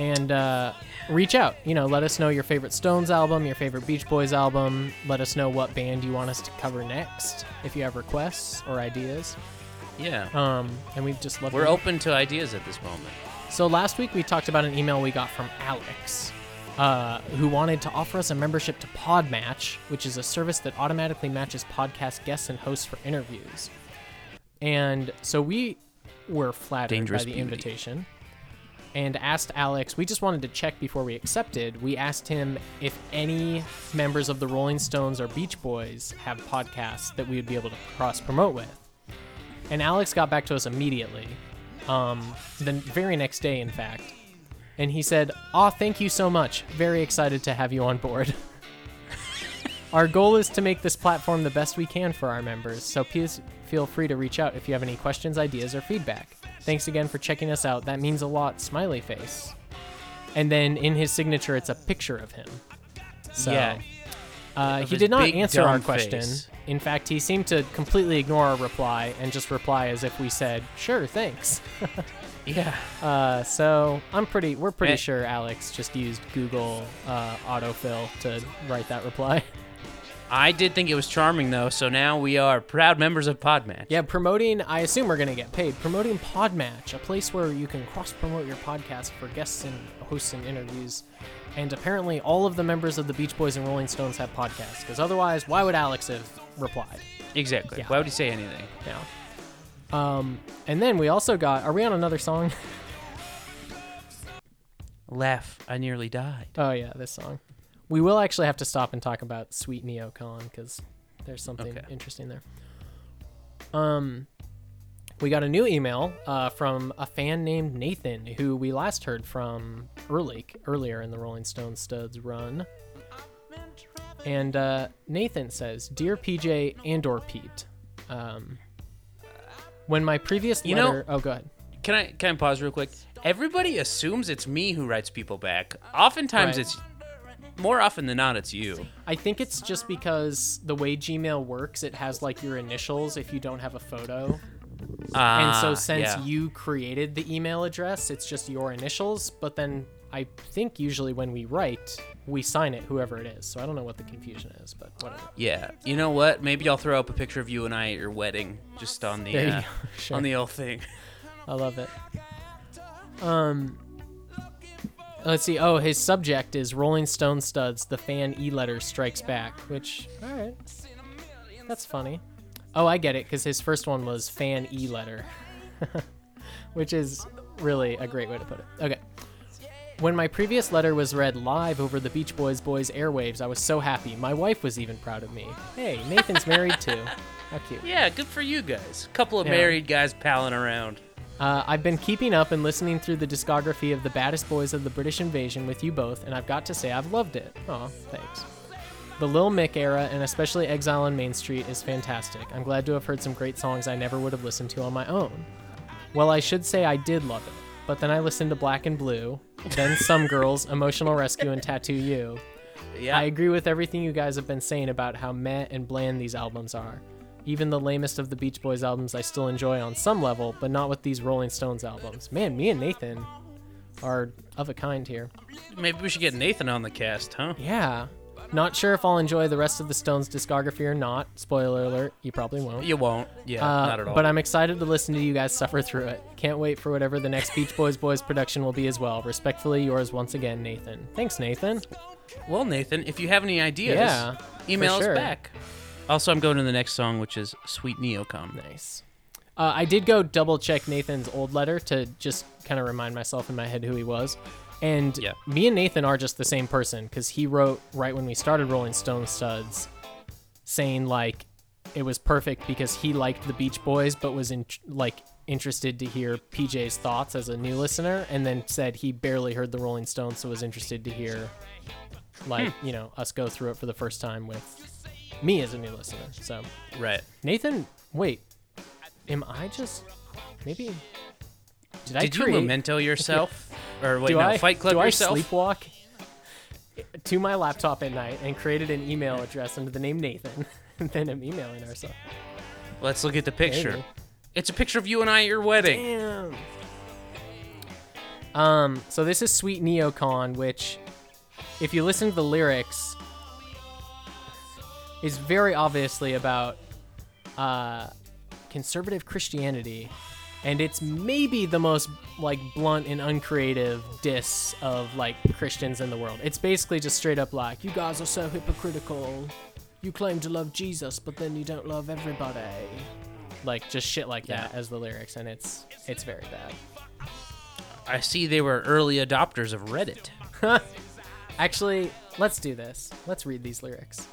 And uh, reach out. You know, let us know your favorite Stones album, your favorite Beach Boys album. Let us know what band you want us to cover next. If you have requests or ideas, Yeah. um, and we just love. We're to- open to ideas at this moment. So last week we talked about an email we got from Alex, uh, who wanted to offer us a membership to Podmatch, which is a service that automatically matches podcast guests and hosts for interviews. And so we were flattered Dangerous by the beauty. invitation and asked Alex, we just wanted to check before we accepted. We asked him if any members of the Rolling Stones or Beach Boys have podcasts that we would be able to cross promote with. And Alex got back to us immediately, um, the very next day, in fact. And he said, Aw, thank you so much. Very excited to have you on board. our goal is to make this platform the best we can for our members, so please feel free to reach out if you have any questions, ideas, or feedback. Thanks again for checking us out. That means a lot. Smiley face. And then in his signature, it's a picture of him. So, Yeah. Uh, he did not answer our question. face. In fact, he seemed to completely ignore our reply and just reply as if we said, "Sure, thanks." Yeah. Uh, so I'm pretty. We're pretty Eh. sure Alex just used Google uh, autofill to write that reply. I did think it was charming though, so now we are proud members of Podmatch. yeah, promoting. I assume we're gonna get paid. Promoting Podmatch, a place where you can cross promote your podcast for guests and hosts and interviews. And apparently, all of the members of the Beach Boys and Rolling Stones have podcasts. Because otherwise, why would Alex have replied? Exactly. Yeah. Why would he say anything? Yeah. Um, and then we also got. Are we on another song? Laugh, I nearly died. Oh yeah, this song. We will actually have to stop and talk about Sweet Neocon because there's something Okay. interesting there. Um, we got a new email uh, from a fan named Nathan, who we last heard from early earlier in the Rolling Stone Studs run. And uh, Nathan says, "Dear PJ and or Pete, um, when my previous You know- letter, oh, go ahead. Can I can I pause real quick? Everybody assumes it's me who writes people back. Oftentimes Right. it's more often than not it's you. I think it's just because the way Gmail works, it has like your initials if you don't have a photo. and so Ah, since yeah. you created the email address, it's just your initials. But then I think usually when we write, we sign it, whoever it is. So I don't know what the confusion is, but whatever. Yeah. You know what? Maybe I'll throw up a picture of you and I at your wedding just on the uh. Sure. on the old thing. I love it. Um, let's see. Oh, his subject is Rolling Stone Studs. The fan e-letter strikes back. Which, all right, that's funny. Oh, I get it because his first one was fan e-letter, which is really a great way to put it. Okay. When my previous letter was read live over the Beach Boys Boys airwaves, I was so happy. My wife was even proud of me. Hey, Nathan's married too. How cute. Yeah, good for you guys. Couple of Yeah. married guys palling around. Uh, I've been keeping up and listening through the discography of the baddest boys of the British invasion with you both, and I've got to say I've loved it. Oh, thanks. The Lil Mick era, and especially Exile on Main Street, is fantastic. I'm glad to have heard some great songs I never would have listened to on my own. Well, I should say I did love it, but then I listened to Black and Blue, then Some Girls, Emotional Rescue, and Tattoo You. Yeah. I agree with everything you guys have been saying about how meh and bland these albums are. Even the lamest of the Beach Boys albums I still enjoy on some level, but not with these Rolling Stones albums. Man, me and Nathan are of a kind here. Maybe we should get Nathan on the cast, huh? Yeah. Not sure if I'll enjoy the rest of the Stones discography or not. Spoiler alert, you probably won't. You won't. Yeah, Uh, not at all. But I'm excited to listen to you guys suffer through it. Can't wait for whatever the next Beach Boys Boys production will be as well. Respectfully yours once again, Nathan. Thanks, Nathan. well, Nathan, if you have any ideas, Yeah, email sure. us back. Also, I'm going to the next song, which is Sweet Neocon. Nice. Uh, I did go double check Nathan's old letter to just kind of remind myself in my head who he was. And Yeah. me and Nathan are just the same person because he wrote right when we started Rolling Stone Studs saying like it was perfect because he liked the Beach Boys but was in like interested to hear PJ's thoughts as a new listener and then said he barely heard the Rolling Stones so was interested to hear like, you know, us go through it for the first time with me as a new listener. So Right. Nathan, wait. Am I just maybe? Did, I Did you create? memento yourself? or wait, do no, I Fight Club do yourself? I sleepwalk to my laptop at night and created an email address under the name Nathan, and then I'm emailing ourselves. Let's look at the picture. Maybe. It's a picture of you and I at your wedding. Damn. Um, so this is Sweet Neocon, which, if you listen to the lyrics, is very obviously about uh, conservative Christianity, and it's maybe the most like blunt and uncreative diss of like Christians in the world. It's basically just straight up like, "You guys are so hypocritical. You claim to love Jesus, but then you don't love everybody." Like just shit like that Yeah. as the lyrics, and it's it's very bad. I see they were early adopters of Reddit. Actually, let's do this. Let's read these lyrics.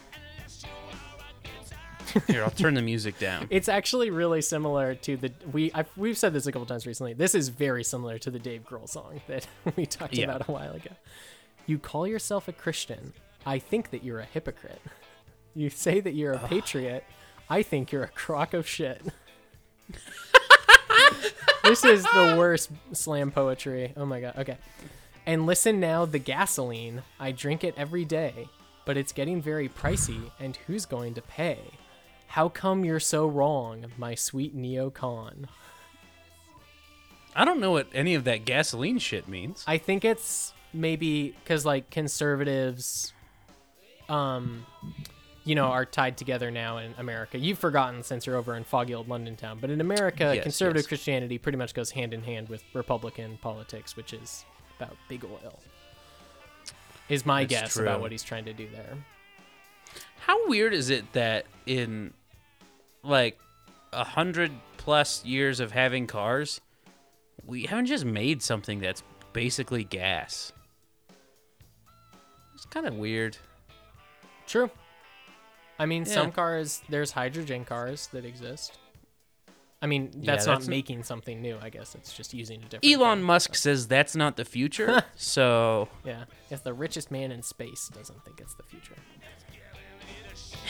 Here, I'll turn the music down. It's actually really similar to the we I've, we've said this a couple times recently. This is very similar to the Dave Grohl song that we talked Yeah. about a while ago. You call yourself a Christian. I think that you're a hypocrite. You say that you're a patriot. I think you're a crock of shit. this is the worst slam poetry. Oh my god. Okay. And listen now, the gasoline. I drink it every day, but it's getting very pricey, and who's going to pay? How come you're so wrong, my sweet neocon? I don't know what any of that gasoline shit means. I think it's maybe because like conservatives, um, you know, are tied together now in America. You've forgotten since you're over in foggy old London town, but in America, Yes, conservative yes. Christianity pretty much goes hand in hand with Republican politics, which is about big oil. Is my That's guess true. about what he's trying to do there. How weird is it that in like a hundred plus years of having cars, we haven't just made something that's basically gas? It's kind of weird. True. I mean, some cars there's hydrogen cars that exist. I mean, Yeah, that's not that's making something new. I guess it's just using a different. Elon thing. Musk says that's not the future. so Yeah, if the richest man in space doesn't think it's the future.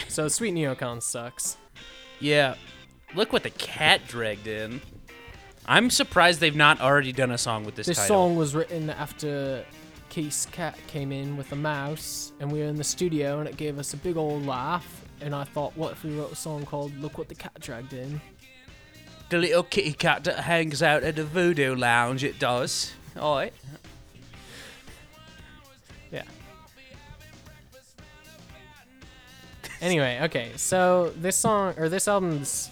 So Sweet Neocon sucks. yeah, look what the cat dragged in. I'm surprised they've not already done a song with this, This title. song was written after Keith's cat came in with a mouse, and we were in the studio, and it gave us a big old laugh. And I thought, what if we wrote a song called "Look What the Cat Dragged In"? The little kitty cat that hangs out at the voodoo lounge, it does. Alright. Yeah. Anyway, okay, so this song or this album's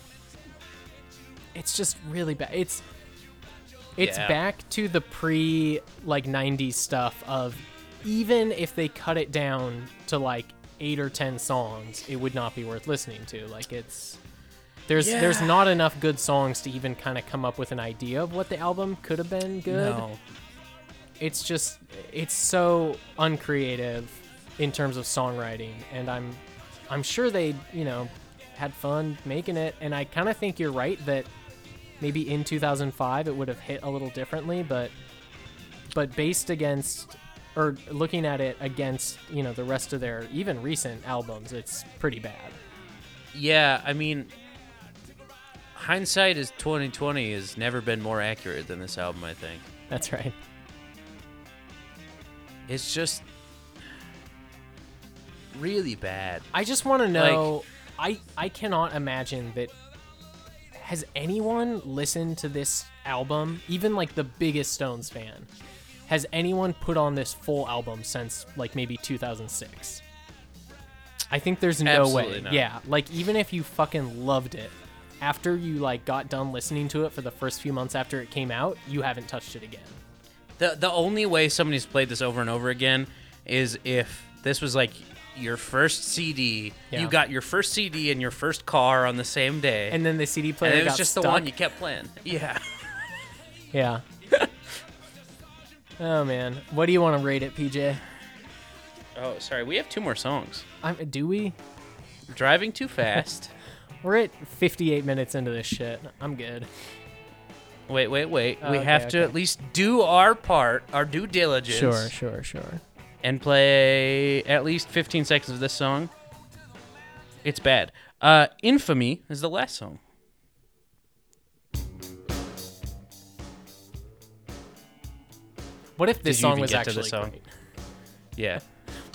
it's just really bad. It's it's Yeah. back to the pre like 90s stuff of even if they cut it down to like 8 or 10 songs, it would not be worth listening to. Like it's there's there's not enough good songs to even kind of come up with an idea of what the album could have been good No. it's just it's so uncreative in terms of songwriting and i'm i'm sure they you know had fun making it and i kind of think you're right that maybe in 2005 it would have hit a little differently but but based against or looking at it against you know the rest of their even recent albums it's pretty bad Yeah, I mean, hindsight is 2020 has never been more accurate than this album. I think that's right it's just really bad. I just want to know. I I cannot imagine that. Has anyone listened to this album? Even like the biggest Stones fan, has anyone put on this full album since like maybe 2006? I think there's no way. not. Yeah, like even if you fucking loved it, after you like got done listening to it for the first few months after it came out, you haven't touched it again. The the only way somebody's played this over and over again is if this was like your first CD. Yeah. You got your first CD in your first car on the same day, And then the CD player and it was just stuck. the one you kept playing. Yeah. Yeah. oh man, what do you want to rate it, PJ? Oh, sorry. We have two more songs. I'm, do we? Driving too fast. We're at 58 minutes into this shit. I'm good. wait, wait, wait. Oh, we okay, have to okay. at least do our part, our due diligence. Sure, sure, sure. And play at least 15 seconds of this song. It's bad. Uh, Infamy is the last song. What if this Did you song even was get to actually the song? great? Yeah.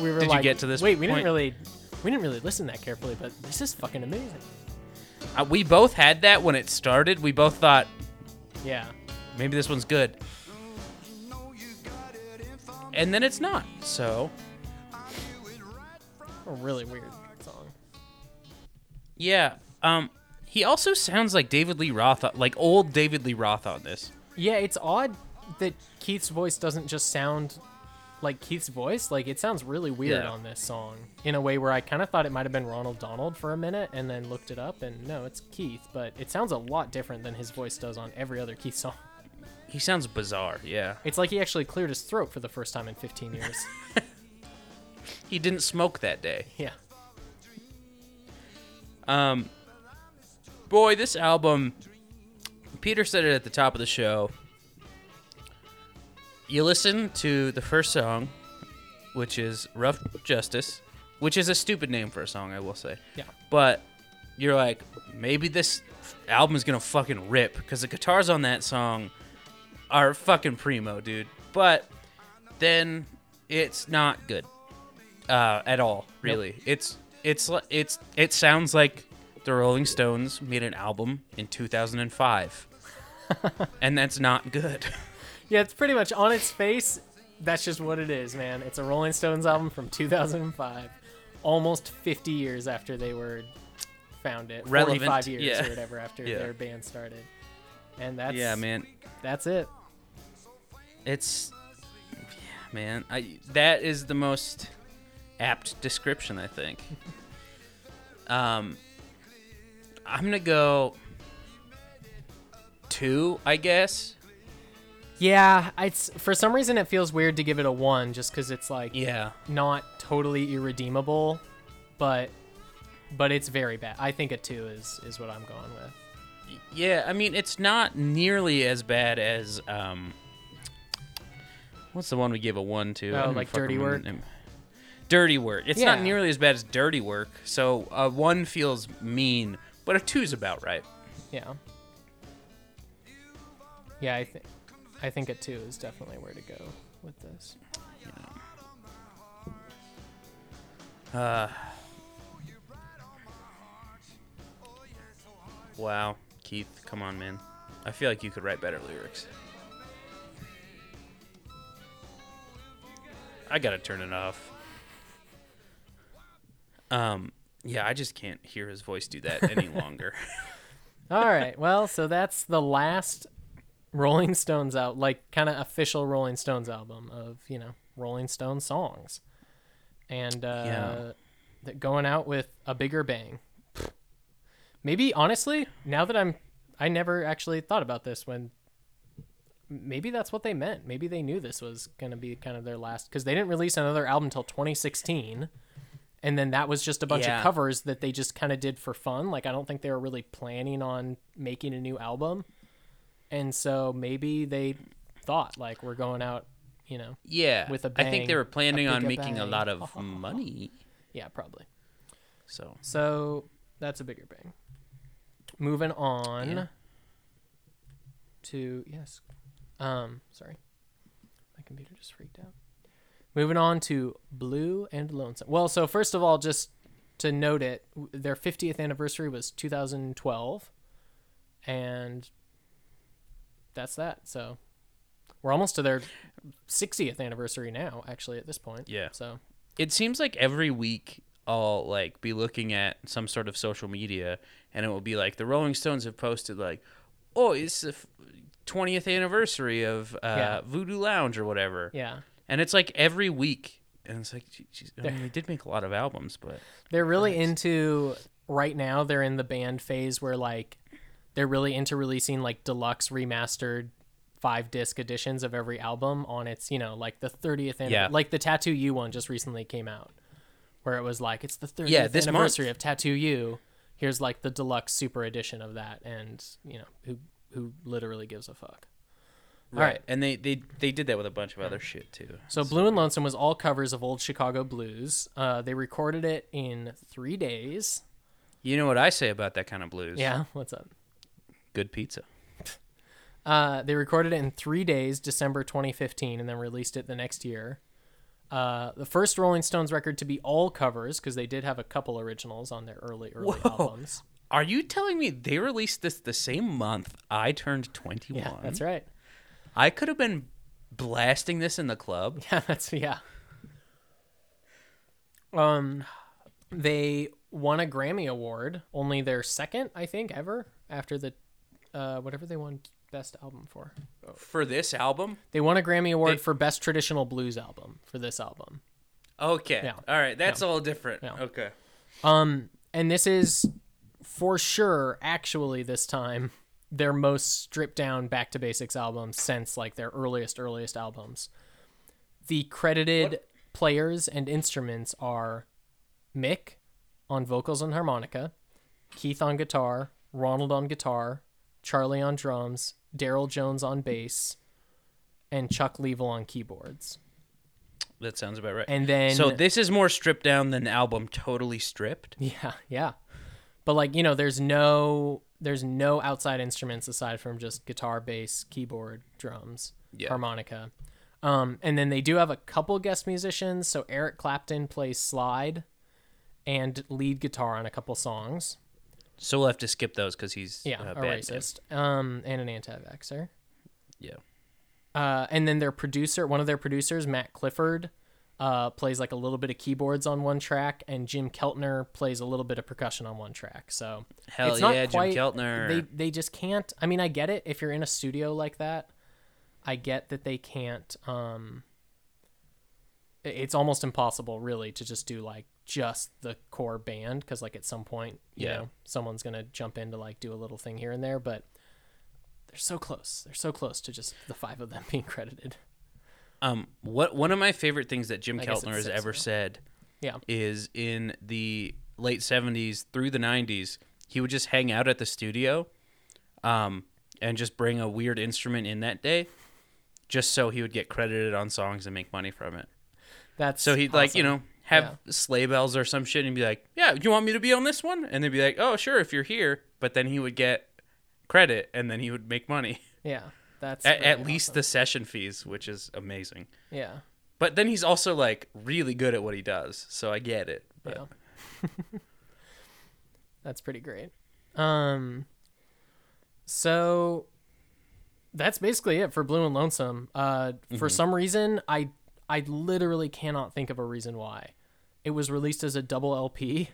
We were Did you like, get to this Wait, we didn't really, we didn't really listen that carefully, but this is fucking amazing. Uh, we both had that when it started. We both thought Yeah. maybe this one's good. And then it's not. So A really weird song. yeah, um, he also sounds like David Lee Roth, like old David Lee Roth on this. Yeah, it's odd that Keith's voice doesn't just sound like Keith's voice. Like it sounds really weird Yeah. on this song in a way where I kind of thought it might have been Ronald Donald for a minute and then looked it up and no, it's Keith, but it sounds a lot different than his voice does on every other Keith song. He sounds bizarre. Yeah, It's like he actually cleared his throat for the first time in 15 years. he didn't smoke that day. yeah. Um, boy, this album. Peter said it at the top of the show. You listen to the first song, which is "Rough Justice," which is a stupid name for a song, I will say. Yeah. But you're like, maybe this album is gonna fucking rip because the guitars on that song are fucking primo, dude. But then it's not good uh, at all. Really, it's it's it's it sounds like the Rolling Stones made an album in 2005, and that's not good. Yeah, it's pretty much on its face. That's just what it is, man. It's a Rolling Stones album from 2005, almost 50 years after they were founded. Relevant, 45 years yeah. or whatever after Yeah. their band started. And that's yeah, man, That's it. It's yeah, man. I that is the most apt description, I think. um, I'm gonna go two, I guess. Yeah, it's for some reason it feels weird to give it a one, just because it's like Yeah, not totally irredeemable, but but it's very bad. I think a two is is what I'm going with. Yeah, I mean it's not nearly as bad as um what's the one we gave a one to? Oh, like Dirty Work? name. Dirty work. It's not nearly as bad as dirty work. So a one feels mean, but a two's about right. Yeah. Yeah, I think I think a two is definitely where to go with this. Uh Wow, Keith, come on, man. I feel like you could write better lyrics. I gotta turn it off. Um, yeah, I just can't hear his voice do that any longer. All right. Well, so that's the last Rolling Stones out, like kind of official Rolling Stones album of you know Rolling Stone songs, and uh, Yeah. that going out with a bigger bang. Maybe honestly, now that I'm, I never actually thought about this when. Maybe that's what they meant. Maybe they knew this was gonna be kind of their last because they didn't release another album until 2016, and then that was just a bunch Yeah. of covers that they just kind of did for fun. Like I don't think they were really planning on making a new album, and so maybe they thought like we're going out, you know. yeah, With a I think they were planning on making a lot of money. Yeah, probably. So So that's a bigger bang. Moving on Yeah. to yes. Um, sorry. My computer just freaked out. Moving on to Blue and Lonesome. Well, so first of all, just to note it, their 50th anniversary was 2012 and that's that. So we're almost to their 60th anniversary now actually at this point. Yeah. So it seems like every week I'll like be looking at some sort of social media and it will be like the Rolling Stones have posted like, oh, it's the 20th anniversary of uh, Yeah. Voodoo Lounge or whatever, yeah. and it's like every week, and it's like, geez, I mean, they did make a lot of albums, but They're really into right now. They're in the band phase where like they're really into releasing like deluxe remastered five disc editions of every album on its you know like the 30th Anniversary. Yeah. like the Tattoo You one just recently came out where it was like it's the 30th Yeah, this month. anniversary of Tattoo You. Here's like the deluxe super edition of that, and you know who who literally gives a fuck. All right. and they they they did that with a bunch of other shit too. So Blue and Lonesome was all covers of old Chicago blues. Uh, they recorded it in three days. You know what I say about that kind of blues? Yeah, what's up? good pizza. Uh, they recorded it in three days, December 2015, and then released it the next year. Uh, the first Rolling Stones record to be all covers because they did have a couple originals on their early early Whoa. albums. Are you telling me they released this the same month I turned 21? Yeah, that's right. I could have been blasting this in the club. Yeah, that's yeah. Um, they won a Grammy award, only their second, I think, ever after the, uh, whatever they won best album for. For this album? They won a Grammy award They- for best traditional blues album for this album. Okay. Yeah. All right. That's all different. Yeah. Okay. Um, and this is for sure, actually, this time their most stripped down back to basics album since like their earliest, earliest albums. The credited players and instruments are Mick on vocals and harmonica, Keith on guitar, Ronald on guitar, Charlie on drums, Darryl Jones on bass, and Chuck Leavell on keyboards. That sounds about right. And then so this is more stripped down than the album Totally Stripped. Yeah, yeah. But like, you know, there's no there's no outside instruments aside from just guitar, bass, keyboard, drums, Yeah. harmonica. Um, and then they do have a couple guest musicians. So Eric Clapton plays slide and lead guitar on a couple songs. So we'll have to skip those because he's Yeah, a bad racist. Um, and an anti-vaxxer. Yeah. Uh, and then their producer, one of their producers, Matt Clifford, uh, plays like a little bit of keyboards on one track, and Jim Keltner plays a little bit of percussion on one track. So Hell it's not yeah, Jim quite- Keltner. They they just can't. I mean, I get it if you're in a studio like that. I get that they can't. Um, it's almost impossible, really, to just do like just the core band because, like, at some point, you Yeah. know, someone's gonna jump in to like do a little thing here and there, but. They're so close. They're so close to just the five of them being credited. Um, what one of my favorite things that Jim I Keltner has ever now. said Yeah. is in the late '70s through the '90s, he would just hang out at the studio, um, and just bring a weird instrument in that day, just so he would get credited on songs and make money from it. That's So he'd like you know have sleigh bells or some shit and be like, "Yeah, you want me to be on this one?" And they'd be like, "Oh, sure, if you're here." But then he would get credit and then he would make money Yeah. That's at, at least awesome. the session fees, which is amazing. Yeah. But then he's also like really good at what he does, so I get it. But Yeah. that's pretty great. Um so that's basically it for Blue and Lonesome. Uh for some reason I I literally cannot think of a reason why. It was released as a double LP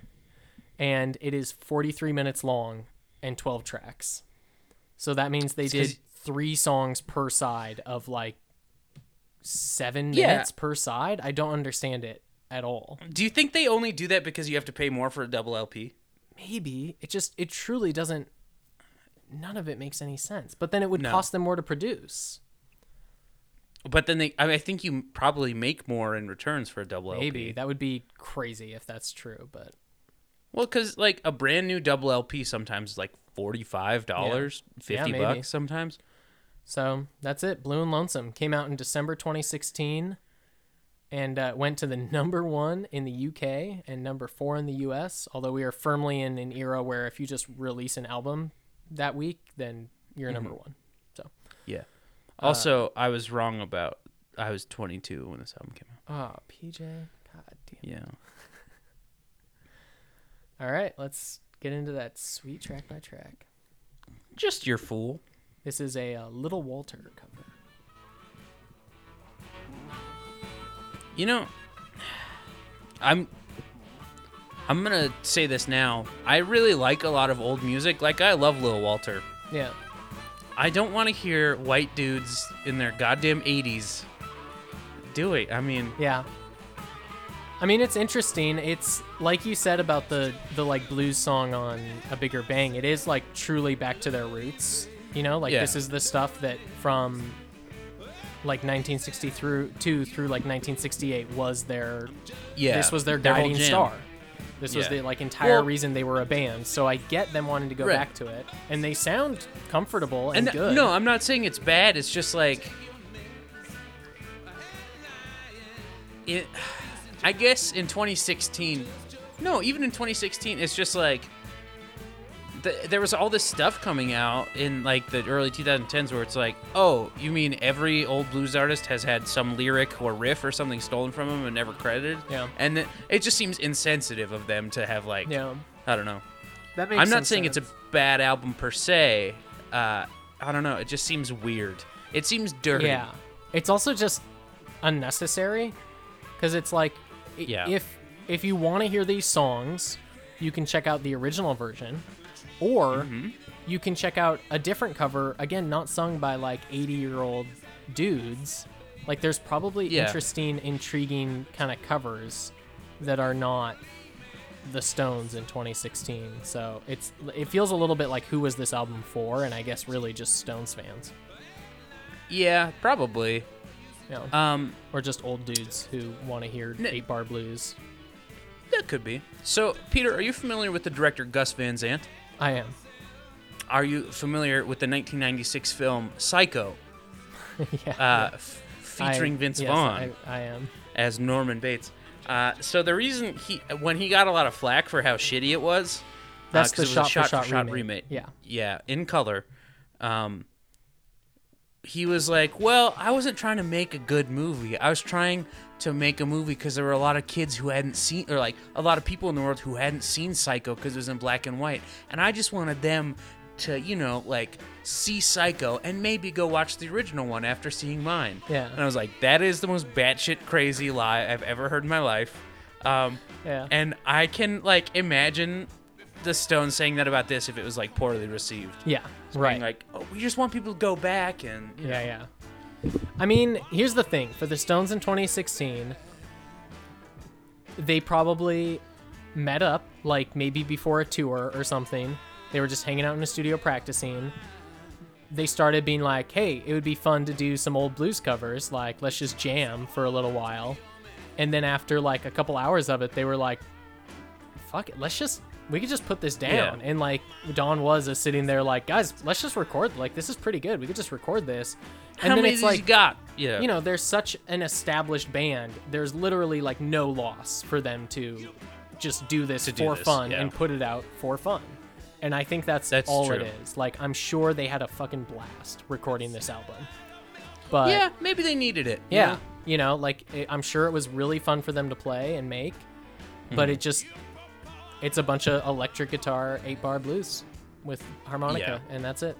and it is 43 minutes long and 12 tracks. So that means they did 3 songs per side of like 7 Yeah. minutes per side. I don't understand it at all. do you think they only do that because you have to pay more for a double LP? maybe it just it truly doesn't none of it makes any sense but then it would No. cost them more to produce But then they, I, mean, I think you probably make more in returns for a double maybe LP. Maybe. That would be crazy if that's true but Well, because like a brand new double LP sometimes is like forty five dollars, Yeah, fifty maybe. bucks sometimes. So that's it blue and lonesome came out in december 2016 and uh, went to the number one in the uk and number four in the us although we are firmly in an era where if you just release an album that week then you're number one so Yeah. Uh, Also, I was wrong about. I was twenty two when this album came out. oh pj god damn Yeah. all right let's get into that sweet track by track Just your fool. This is a uh, Little Walter cover. You know, I'm I'm gonna say this now. I really like a lot of old music. Like I love Lil Walter. Yeah. I don't want to hear white dudes in their goddamn 80s do it. I mean, Yeah. I mean, it's interesting. It's like you said about the the like blues song on A Bigger Bang. It is like truly back to their roots. You know, like Yeah. this is the stuff that from like 1960 through through like 1968 was their yeah. this was their whole guiding star. This was the like entire Well- reason they were a band. So I get them wanting to go Right. back to it, and they sound comfortable and, And uh, good. no, I'm not saying it's bad. It's just like it. I guess in 2016, no, even in 2016, it's just like the, there was all this stuff coming out in like the early 2010s where it's like, oh, you mean every old blues artist has had some lyric or riff or something stolen from them and never credited? Yeah. And it, it just seems insensitive of them to have like, Yeah. I don't know. That makes sense. I'm not saying it's a bad album per se. Uh, I don't know. It just seems weird. It seems dirty. Yeah. It's also just unnecessary because it's like Yeah. if if you want to hear these songs, you can check out the original version or Mm-hmm. you can check out a different cover again not sung by like 80 year old dudes. Like there's probably Yeah. interesting intriguing kind of covers that are not the Stones in 2016. So it's it feels a little bit like who was this album for and I guess really just Stones fans. Yeah, probably. Know. Um, or just old dudes who want to hear N- eight bar blues. that could be. So, Peter, are you familiar with the director Gus Van Sant? I am. Are you familiar with the 1996 film Psycho, yeah. uh, f- featuring I- Vince yes, Vaughn I, I am. as Norman Bates? Uh, so the reason he, when he got a lot of flack for how shitty it was, uh, That's 'cause the it was a shot-for-shot shot-for-shot remake. Yeah. yeah, in color. Um, he was like, "Well, I wasn't trying to make a good movie. I was trying to make a movie because there were a lot of kids who hadn't seen, or like a lot of people in the world who hadn't seen Psycho because it was in black and white, and I just wanted them to, you know, like see Psycho and maybe go watch the original one after seeing mine." Yeah. And I was like, "That is the most batshit crazy lie I've ever heard in my life." Um, Yeah. and I can like imagine the Stones saying that about this if it was like poorly received. Yeah. Being Right. Like, oh, we just want people to go back and you know. yeah, yeah. I mean, here's the thing for the Stones in 2016, they probably met up, like maybe before a tour or something. They were just hanging out in the studio practicing. They started being like, hey, it would be fun to do some old blues covers. Like, let's just jam for a little while. And then after like a couple hours of it, they were like, fuck it, let's just, we could just put this down. Yeah. And like, Don Was is sitting there like, guys, let's just record. Like, this is pretty good. We could just record this. And How then many it's like, you got? Yeah. you know, there's such an established band. There's literally like no loss for them to just do this To do for this, fun yeah. and put it out for fun. And I think that's, That's all true. it is. Like, I'm sure they had a fucking blast recording this album. But yeah, maybe they needed it. you yeah, know? you know, like it, I'm sure it was really fun for them to play and make, Mm-hmm. but it just it's a bunch of electric guitar, eight bar blues with harmonica, and that's it.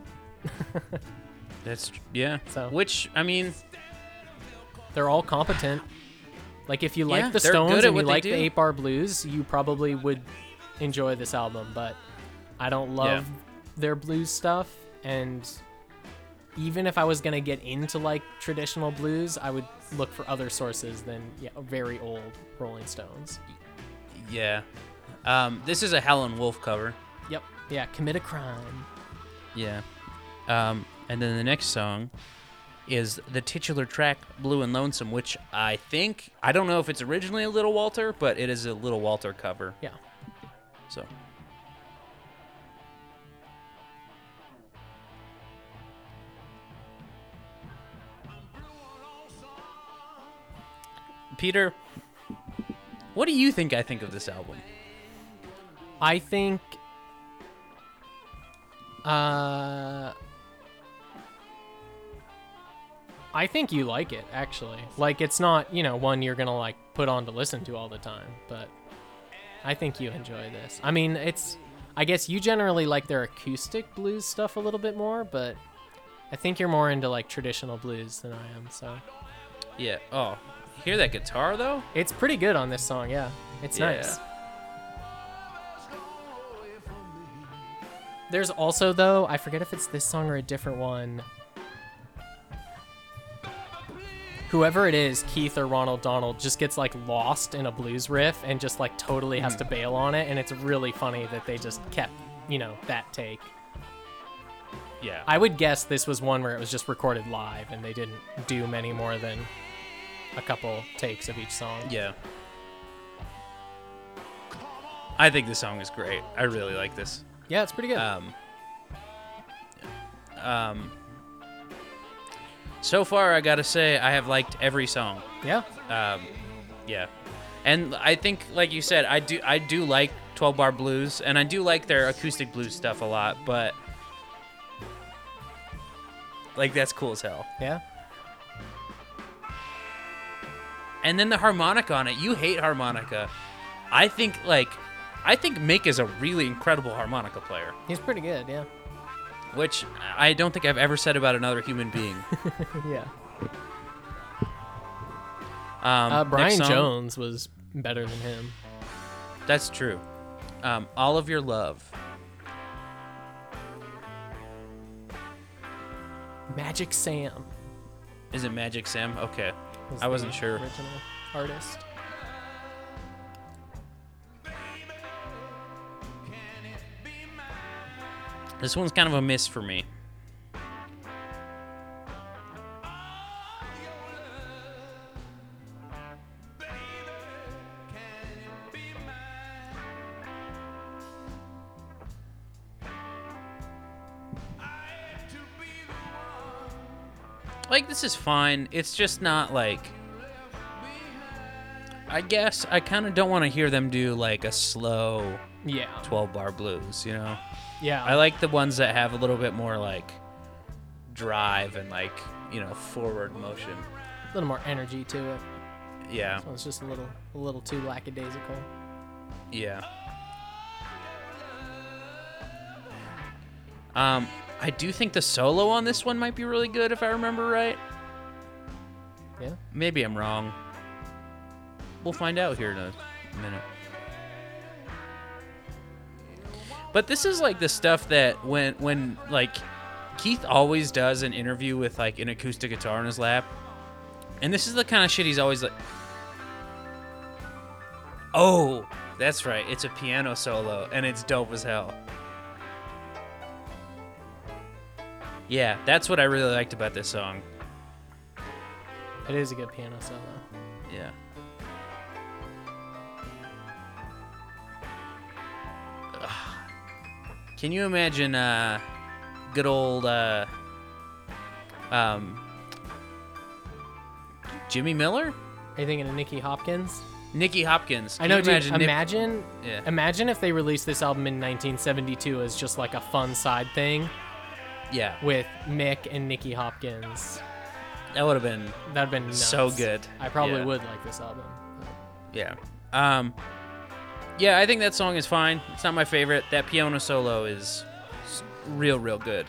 That's yeah. So- Which I mean, They're all competent. Like if you like Yeah, the Stones and you like the eight bar blues, you probably would enjoy this album. But I don't love their blues stuff, and even if I was gonna get into like traditional blues, I would look for other sources than yeah, very old Rolling Stones. yeah. Um, this is a Howlin' Wolf cover. Yep. Yeah. Commit a crime. Yeah. Um, and then the next song is the titular track "Blue and Lonesome," which I think I don't know if it's originally a Little Walter, but it is a Little Walter cover. Yeah. So. Peter, what do you think I think of this album? I think. Uh. I think you like it actually. Like it's not, you know, one you're gonna like put on to listen to all the time, but I think you enjoy this. I mean, it's. I guess you generally like their acoustic blues stuff a little bit more, but I think you're more into like traditional blues than I am. So Yeah. Oh, hear that guitar though? it's pretty good on this song. Yeah, it's Yeah. nice. There's also though, I forget if it's this song or a different one. Whoever it is, Keith or Ronald Donald, just gets like lost in a blues riff and just like totally has hmm. to bail on it, and it's really funny that they just kept, you know, that take. Yeah. I would guess this was one where it was just recorded live and they didn't do many more than a couple takes of each song. Yeah. I think this song is great. I really like this. Yeah, it's pretty good. Um, um, so far, I gotta say, I have liked every song. yeah. Um, yeah, and I think, like you said, I do I do like 12 bar blues, and I do like their acoustic blues stuff a lot. But like that's cool as hell. Yeah. And then the harmonica on it. You hate harmonica. I think like I think Mick is a really incredible harmonica player, He's pretty good, yeah. which I don't think I've ever said about another human being. yeah. Um, Uh, next Brian song- Jones was better than him. That's true. Um, All of Your Love. Magic Sam. Is it Magic Sam? Okay. was I wasn't sure. Original artist. This one's kind of a miss for me. Like this is fine. It's just not like I guess I kind of don't want to hear them do like a slow Yeah. 12 bar blues, you know? Yeah. I like the ones that have a little bit more like drive and like, you know, forward motion. a little more energy to it. Yeah. So it's just a little, a little too lackadaisical. Yeah. Um, I do think the solo on this one might be really good if I remember right. Yeah. Maybe I'm wrong. We'll find out here in a minute. But this is like the stuff that when when like Keith always does an interview with like an acoustic guitar in his lap. And this is the kind of shit he's always like Oh, that's right. It's a piano solo and it's dope as hell. Yeah, that's what I really liked about this song. It is a good piano solo. Yeah. Can you imagine uh good old uh um Jimmy Miller? Are you thinking of Nicky Hopkins? Nicky Hopkins. I know, you dude. imagine Nick- Imagine, Yeah. imagine if they released this album in 1972 as just like a fun side thing yeah, with Mick and Nicky Hopkins. that would have been That'd been nuts. so good. I probably Yeah. would like this album. Yeah. Um Yeah, I think that song is fine. It's not my favorite. That piano solo is real real good.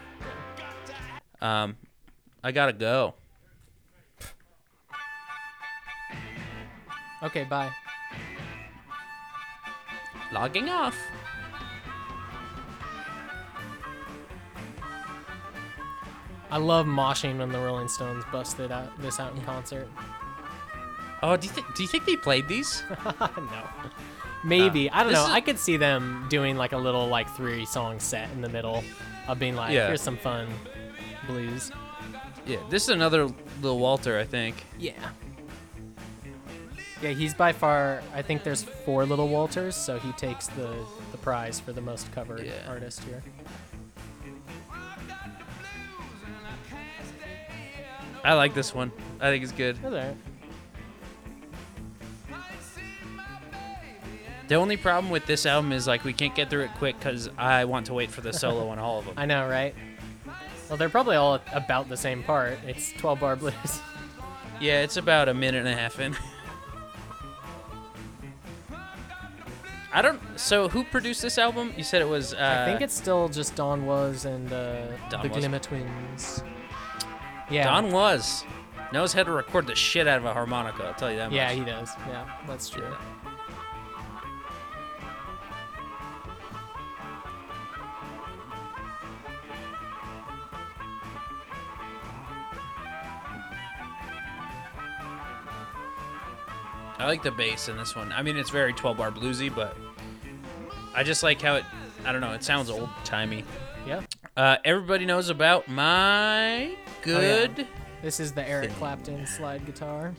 Um I got to go. Okay, bye. Logging off. I love moshing when the Rolling Stones busted out this out in concert. Oh, do you think do you think they played these? no. Maybe. I don't this know. is- I could see them doing like a little like three song set in the middle of being like, Yeah. here's some fun blues. yeah, this is another little Walter, I think. Yeah. Yeah, he's by far I think there's four little Walters, so he takes the, the prize for the most covered Yeah. artist here. I like this one. I think it's good. Alright. The only problem with this album is like we can't get through it quick because I want to wait for the solo on all of them. I know, right? Well, they're probably all about the same part. It's 12 bar blues. Yeah, it's about a minute and a half in. I don't. So who produced this album? You said it was. Uh, I think it's still just Don Was and uh, Don the Was. Glimmer Twins. Yeah. Don Was knows how to record the shit out of a harmonica. I'll tell you that. Much. yeah, he does. Yeah, that's true. I like the bass in this one. I mean, it's very 12 bar bluesy, but I just like how it. I don't know. It sounds old timey. Yeah. Uh, everybody knows about my good. This is the Eric Clapton slide guitar.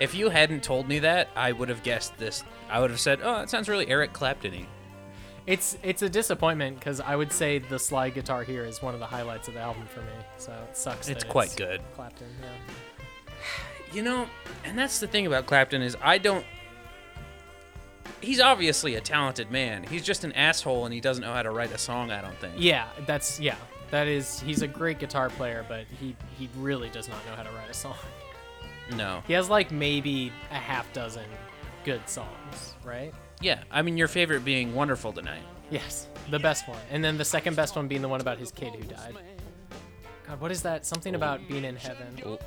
If you hadn't told me that, I would have guessed this. I would have said, "Oh, that sounds really Eric Clapton-y." It's it's a disappointment because I would say the slide guitar here is one of the highlights of the album for me. So it sucks. It's quite good. Clapton. Yeah. You know, and that's the thing about Clapton is I don't. He's obviously a talented man. He's just an asshole, and he doesn't know how to write a song. I don't think. Yeah, that's yeah. That is he's a great guitar player, but he he really does not know how to write a song. No. He has like maybe a half dozen good songs, right? Yeah. I mean, your favorite being "Wonderful Tonight." Yes, the best one, and then the second best one being the one about his kid who died. God, what is that? Something about being in heaven.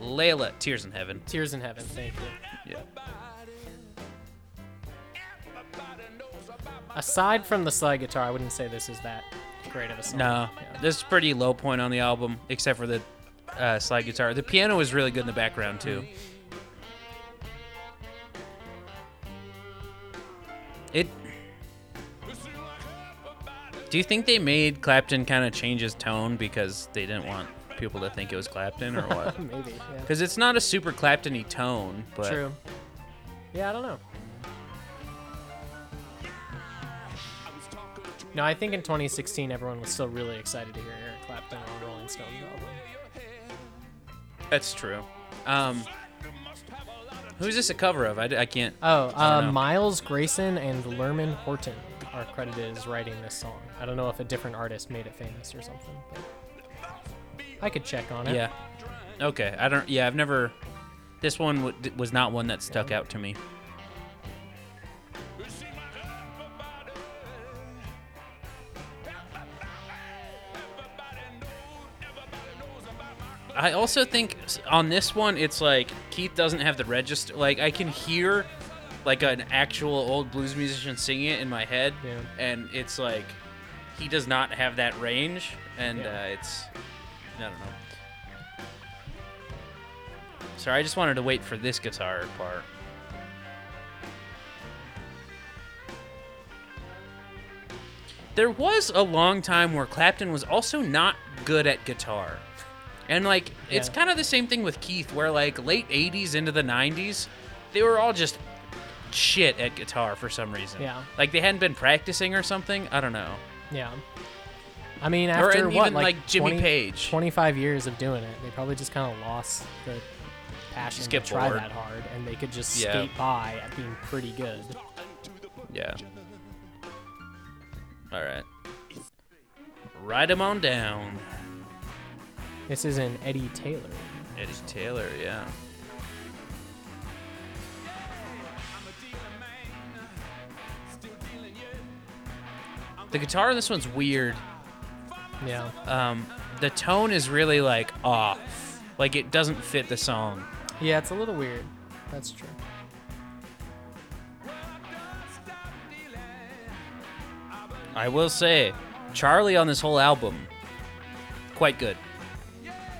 L- Layla, Tears in Heaven. Tears in Heaven. Thank you. Yeah. Aside from the slide guitar, I wouldn't say this is that great of a song. No, Yeah. this is pretty low point on the album, except for the uh, slide guitar. The piano was really good in the background too. It. Do you think they made Clapton kind of change his tone because they didn't want people to think it was Clapton or what? Maybe. Yeah. Because it's not a super Clapton-y tone, but True. Yeah, I don't know. No, I think in 2016 everyone was still really excited to hear Eric Clapton on Rolling Stones album. that's true. Um, who's this a cover of? I, d- I can't. Oh, uh, know. Miles Grayson and Lermon Horton are credited as writing this song. I don't know if a different artist made it famous or something. But I could check on it. Yeah. Okay. I don't. Yeah, I've never. This one w- was not one that stuck out to me. I also think on this one, it's like Keith doesn't have the register. Like I can hear like an actual old blues musician singing it in my head, Yeah. and it's like he does not have that range, and Yeah. uh, it's I don't know. Sorry, I just wanted to wait for this guitar part. There was a long time where Clapton was also not good at guitar. And like it's kind of the same thing with Keith where like late 80s into the 90s, they were all just shit at guitar for some reason. Yeah. Like they hadn't been practicing or something, I don't know. Yeah. I mean, Or after and what, even, like, Jimmy Page. 25 years of doing it, they probably just kind of lost the passion Just to try bored. that hard, and they could just Yeah. skate by at being pretty good. Yeah. All right. Ride him on down. This is an Eddie Taylor. Eddie Taylor, yeah. The guitar in this one's weird. Yeah. Um, the tone is really like off. Like it doesn't fit the song. Yeah, it's a little weird. That's true. I will say, Charlie on this whole album, quite good.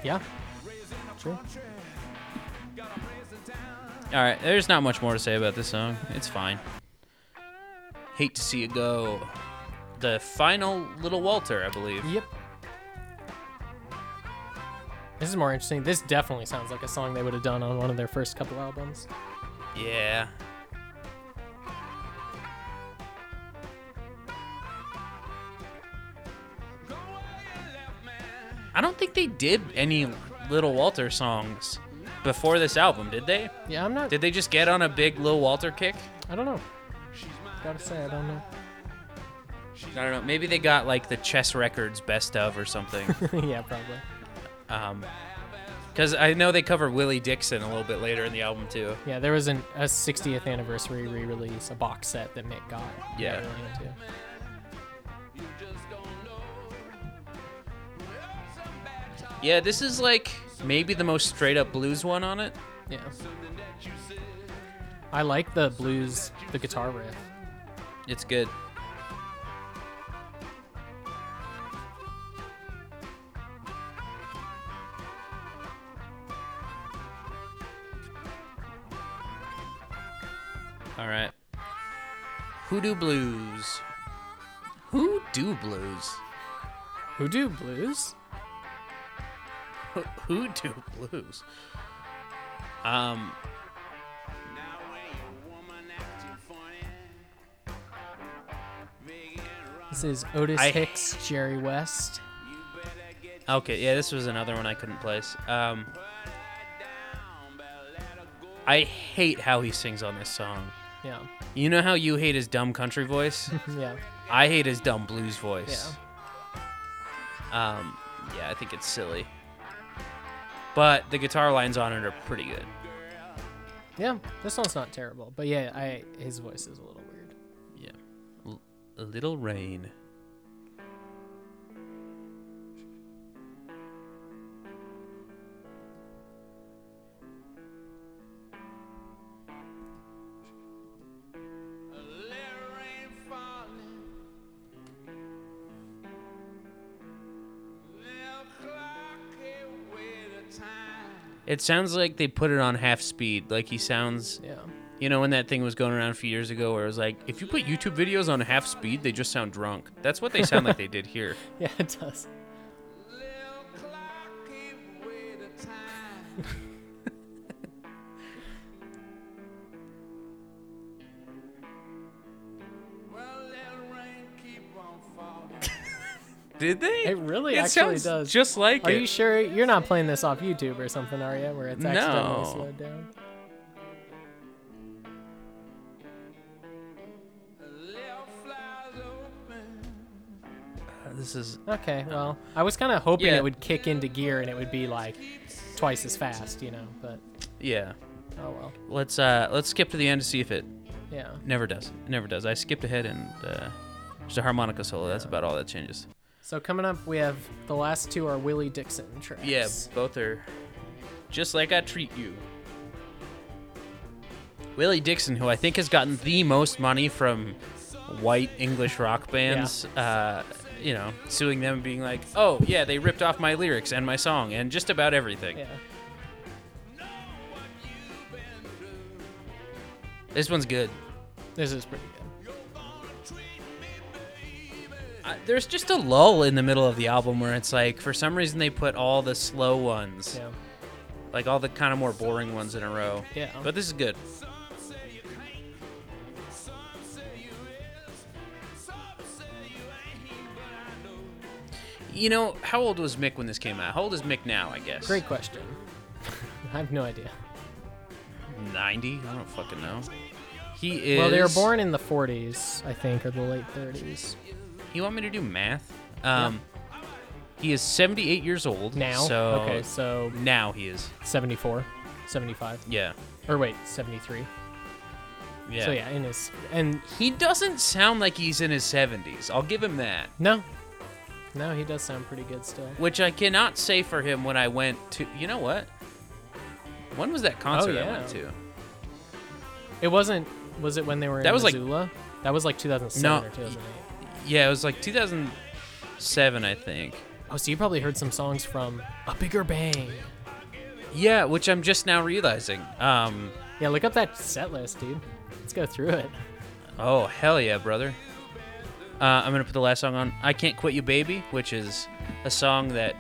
Yeah. True. All right, there's not much more to say about this song. It's fine. Hate to see it go. The final Little Walter, I believe. Yep. This is more interesting. This definitely sounds like a song they would have done on one of their first couple albums. Yeah. I don't think they did any Little Walter songs before this album, did they? Yeah, I'm not. Did they just get on a big Little Walter kick? I don't know. Gotta say, I don't know. I don't know. Maybe they got like the Chess Records best of or something. yeah, probably. um, because I know they cover Willie Dixon a little bit later in the album too. Yeah, there was an, a 60th anniversary re-release, a box set that Mick got. Yeah. really. Yeah, this is like maybe the most straight up blues one on it. Yeah. I like the blues, the guitar riff. It's good. All right. Hoodoo Blues. Who do blues? Who do blues? Who do blues? Um, This is Otis I- Hicks, Jerry West. Okay, yeah, this was another one I couldn't place. Um, I hate how he sings on this song. Yeah. You know how you hate his dumb country voice? Yeah. I hate his dumb blues voice. Yeah. Um, yeah, I think it's silly. But the guitar lines on it are pretty good. Yeah. This one's not terrible, but yeah, I his voice is a little weird. Yeah. L- a little rain. It sounds like they put it on half speed. Like he sounds, Yeah. you know, when that thing was going around a few years ago, where it was like, if you put YouTube videos on half speed, they just sound drunk. That's what they sound like they did here. Yeah, it does. Did they? It really It actually does. just like Are it. you sure you're not playing this off YouTube or something, are you? Where it's accidentally No. slowed down. this is Okay, well, I was kind of hoping Yeah. it would kick into gear and it would be like twice as fast, you know. But yeah. oh well. Let's uh let's skip to the end to see if it Yeah. never does. It never does. I skipped ahead and uh, just a harmonica solo. That's about all that changes. So coming up, we have the last two are Willie Dixon tracks. Yeah, both are just like I treat you. Willie Dixon, who I think has gotten the most money from white English rock bands, uh, you know, suing them, being like, "Oh yeah, they ripped off my lyrics and my song and just about everything." Yeah. This one's good. This is pretty good. There's just a lull in the middle of the album where it's like, for some reason, they put all the slow ones, Yeah. like all the kind of more boring ones in a row. Yeah. But this is good. You know, how old was Mick when this came out? How old is Mick now, I guess? Great question. I have no idea. 90? I don't fucking know. He is. Well, they were born in the 40s, I think, or the late 30s. You want me to do math? Um, He is 78 years old. Now? So okay, so now he is. 74, 75. Yeah. Or wait, 73. Yeah. So yeah, in his and He doesn't sound like he's in his 70s. I'll give him that. no, no, he does sound pretty good still. Which I cannot say for him when I went to. You know what? When was that concert I Oh, yeah. went to? It wasn't. Was it when they were in That was like- that was like 2007 No. or 2008. Yeah, it was like 2007, I think. Oh, so you probably heard some songs from A Bigger Bang. Yeah, which I'm just now realizing. Um, Yeah, look up that set list, dude. Let's go through it. oh hell yeah, brother. Uh, I'm gonna put the last song on. I can't quit you, baby, which is a song that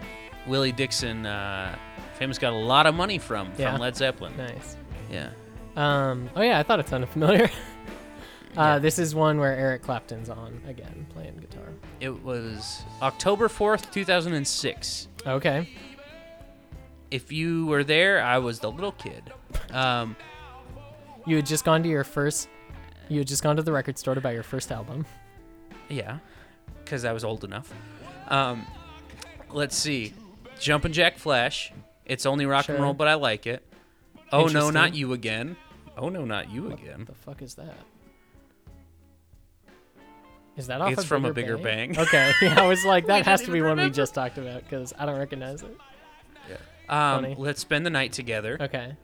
Willie Dixon, uh, famous, got a lot of money from Yeah. from Led Zeppelin. Nice. Yeah. Um. Oh yeah, I thought it sounded familiar. Yeah. uh, this is one where Eric Clapton's on again playing guitar. It was October 4th, 2006. Okay. If you were there, I was the little kid. Um, You had just gone to your first. You had just gone to the record store to buy your first album. yeah, because I was old enough. Um, let's see. Jumpin' Jack Flash. It's only rock and roll, but I like it. Oh no, not you again. Oh no, not you What again. the fuck is that? Is that off It's from A Bigger Bigger Bang. Okay, yeah, I was like, that has to be one we just talked about because I don't recognize it. Um, Funny. let's spend the night together. Okay,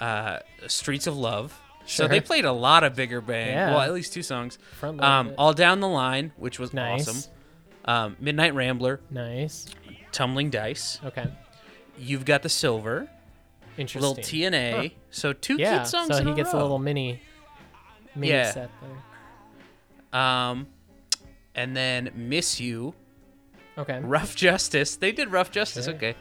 Uh, Streets of Love. So they played a lot of Bigger Bang. Yeah. Well, at least two songs. front Um. All Down the Line, which was nice, awesome. Um, Midnight Rambler, nice. Tumbling Dice. Okay, You've got the Silver, interesting. little TNA. Huh. So two yeah, kid songs. so he a gets row. a little mini, mini Yeah. set there. Um, and then Miss You, Okay, Rough Justice. They did Rough Justice. Sure. Okay.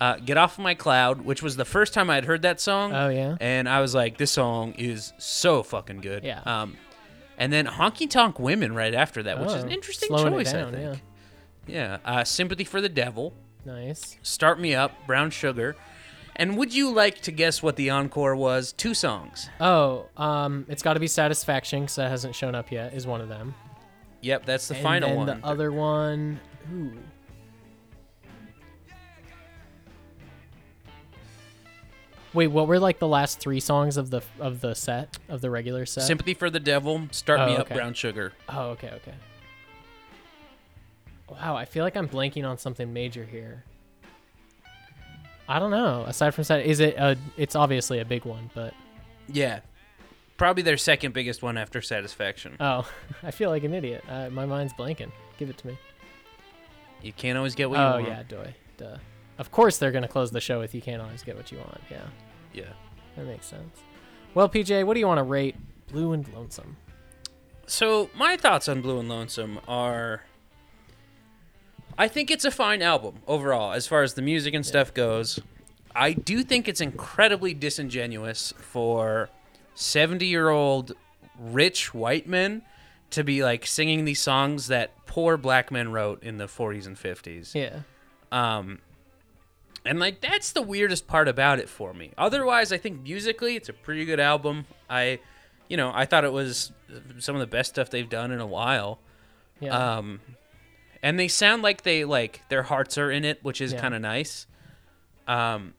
Uh, Get Off My Cloud, which was the first time I had heard that song. Oh yeah, and I was like, this song is so fucking good. Yeah. Um, and then Honky Tonk Women right after that, which is Oh, an interesting slowing it choice, down, I think. Yeah. Uh, Sympathy for the Devil, nice. Start Me Up, Brown Sugar. And would you like to guess what the encore was? Two songs. Oh, um, it's got to be Satisfaction because that hasn't shown up yet. Is one of them. Yep, that's the final one. and final then one. the other one. Ooh. Wait, what were like the last three songs of the of the set of the regular set? Sympathy for the Devil, Start Oh, Me Up. Brown Sugar. oh, okay, okay. Wow, I feel like I'm blanking on something major here. I don't know. Aside from that, is it a? It's obviously a big one, but Yeah. Probably their second biggest one after Satisfaction. oh, I feel like an idiot. Uh, my mind's blanking. Give it to me. You can't always get what you Oh want. yeah, doy, duh. of course they're gonna close the show with "You Can't Always Get What You Want." Yeah, Yeah. that makes sense. Well, PJ, what do you want to rate "Blue and Lonesome"? So my thoughts on Blue and Lonesome are I think it's a fine album overall as far as the music and stuff goes. I do think it's incredibly disingenuous for 70-year-old rich white men to be like singing these songs that poor black men wrote in the 40s and 50s. Yeah, Um, and like that's the weirdest part about it for me. Otherwise, I think musically it's a pretty good album. I, you know, I thought it was some of the best stuff they've done in a while. yeah, Um, and they sound like they like their hearts are in it, which is Yeah. kind of nice. Um,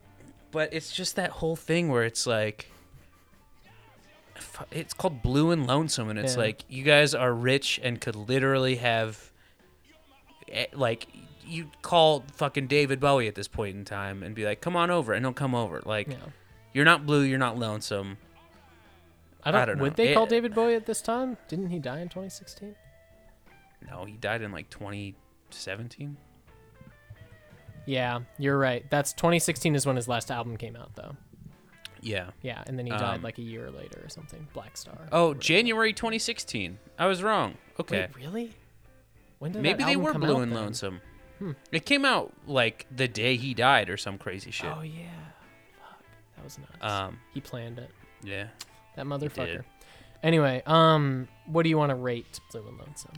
but it's just that whole thing where it's like. It's called Blue and Lonesome, and it's Yeah. like you guys are rich and could literally have, eh, like, you call fucking David Bowie at this point in time and be like, "Come on over," and he'll come over. Like, yeah. you're not blue, you're not lonesome. I don't. I don't would they call David Bowie at this time? Didn't he die in 2016? No, he died in like 2017. Yeah, you're right. That's 2016 is when his last album came out, though. Yeah. Yeah, and then he died Um, like a year later or something. Blackstar. Oh, January 2016. I was wrong. Okay. Wait, really? When did Maybe that they album were come blue and then? lonesome. Hmm. It came out like the day he died or some crazy shit. Oh yeah, fuck, that was nuts. Um, he planned it. yeah. That motherfucker. Anyway, um, what do you want to rate Blue and Lonesome?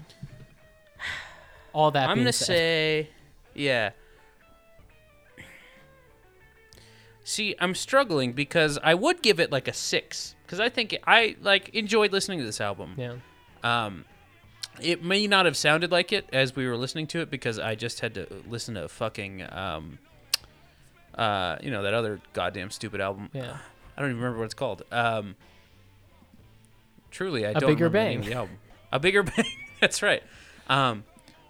All that I'm being gonna said, say, yeah. See, I'm struggling because I would give it like a six because I think I like enjoyed listening to this album. yeah, Um, it may not have sounded like it as we were listening to it because I just had to listen to fucking um, uh, you know that other goddamn stupid album. yeah. I don't even remember what it's called. Um, truly, I A don't Bigger remember Bang. the album. A bigger bang. That's right. Um,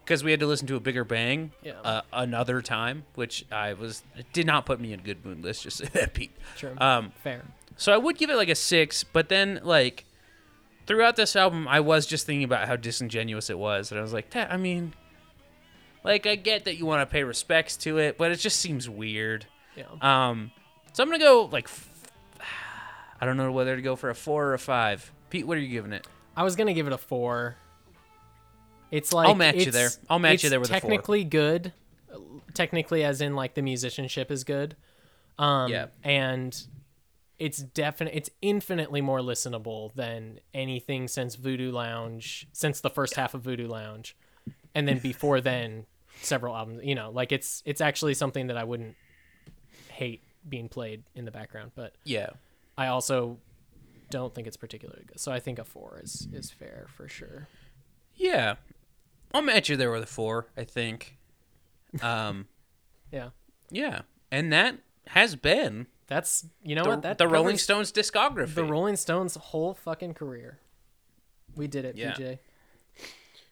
because we had to listen to a bigger bang Yeah. uh, another time, which I was it did not put me in good mood. Let's just say that, Pete. True. Um, Fair. so I would give it like a six, but then like throughout this album, I was just thinking about how disingenuous it was, and I was like, that. I mean, like I get that you want to pay respects to it, but it just seems weird. Yeah. Um, so I'm gonna go like, f- I don't know whether to go for a four or a five. Pete, what are you giving it? I was gonna give it a four. It's like I'll match you there. I'll match you there with a four. technically good, technically as in like the musicianship is good. Um, Yeah. and it's definite. It's infinitely more listenable than anything since Voodoo Lounge, since the first half of Voodoo Lounge, and then before then, several albums. You know, like it's it's actually something that I wouldn't hate being played in the background, but Yeah. I also don't think it's particularly good. So I think a four is is fair for sure. Yeah. I'll match you there with a four, I think. Um, Yeah. yeah. And that has been That's you know the, what that the Rolling Stones discography. the Rolling Stones whole fucking career. We did it, Yeah. PJ.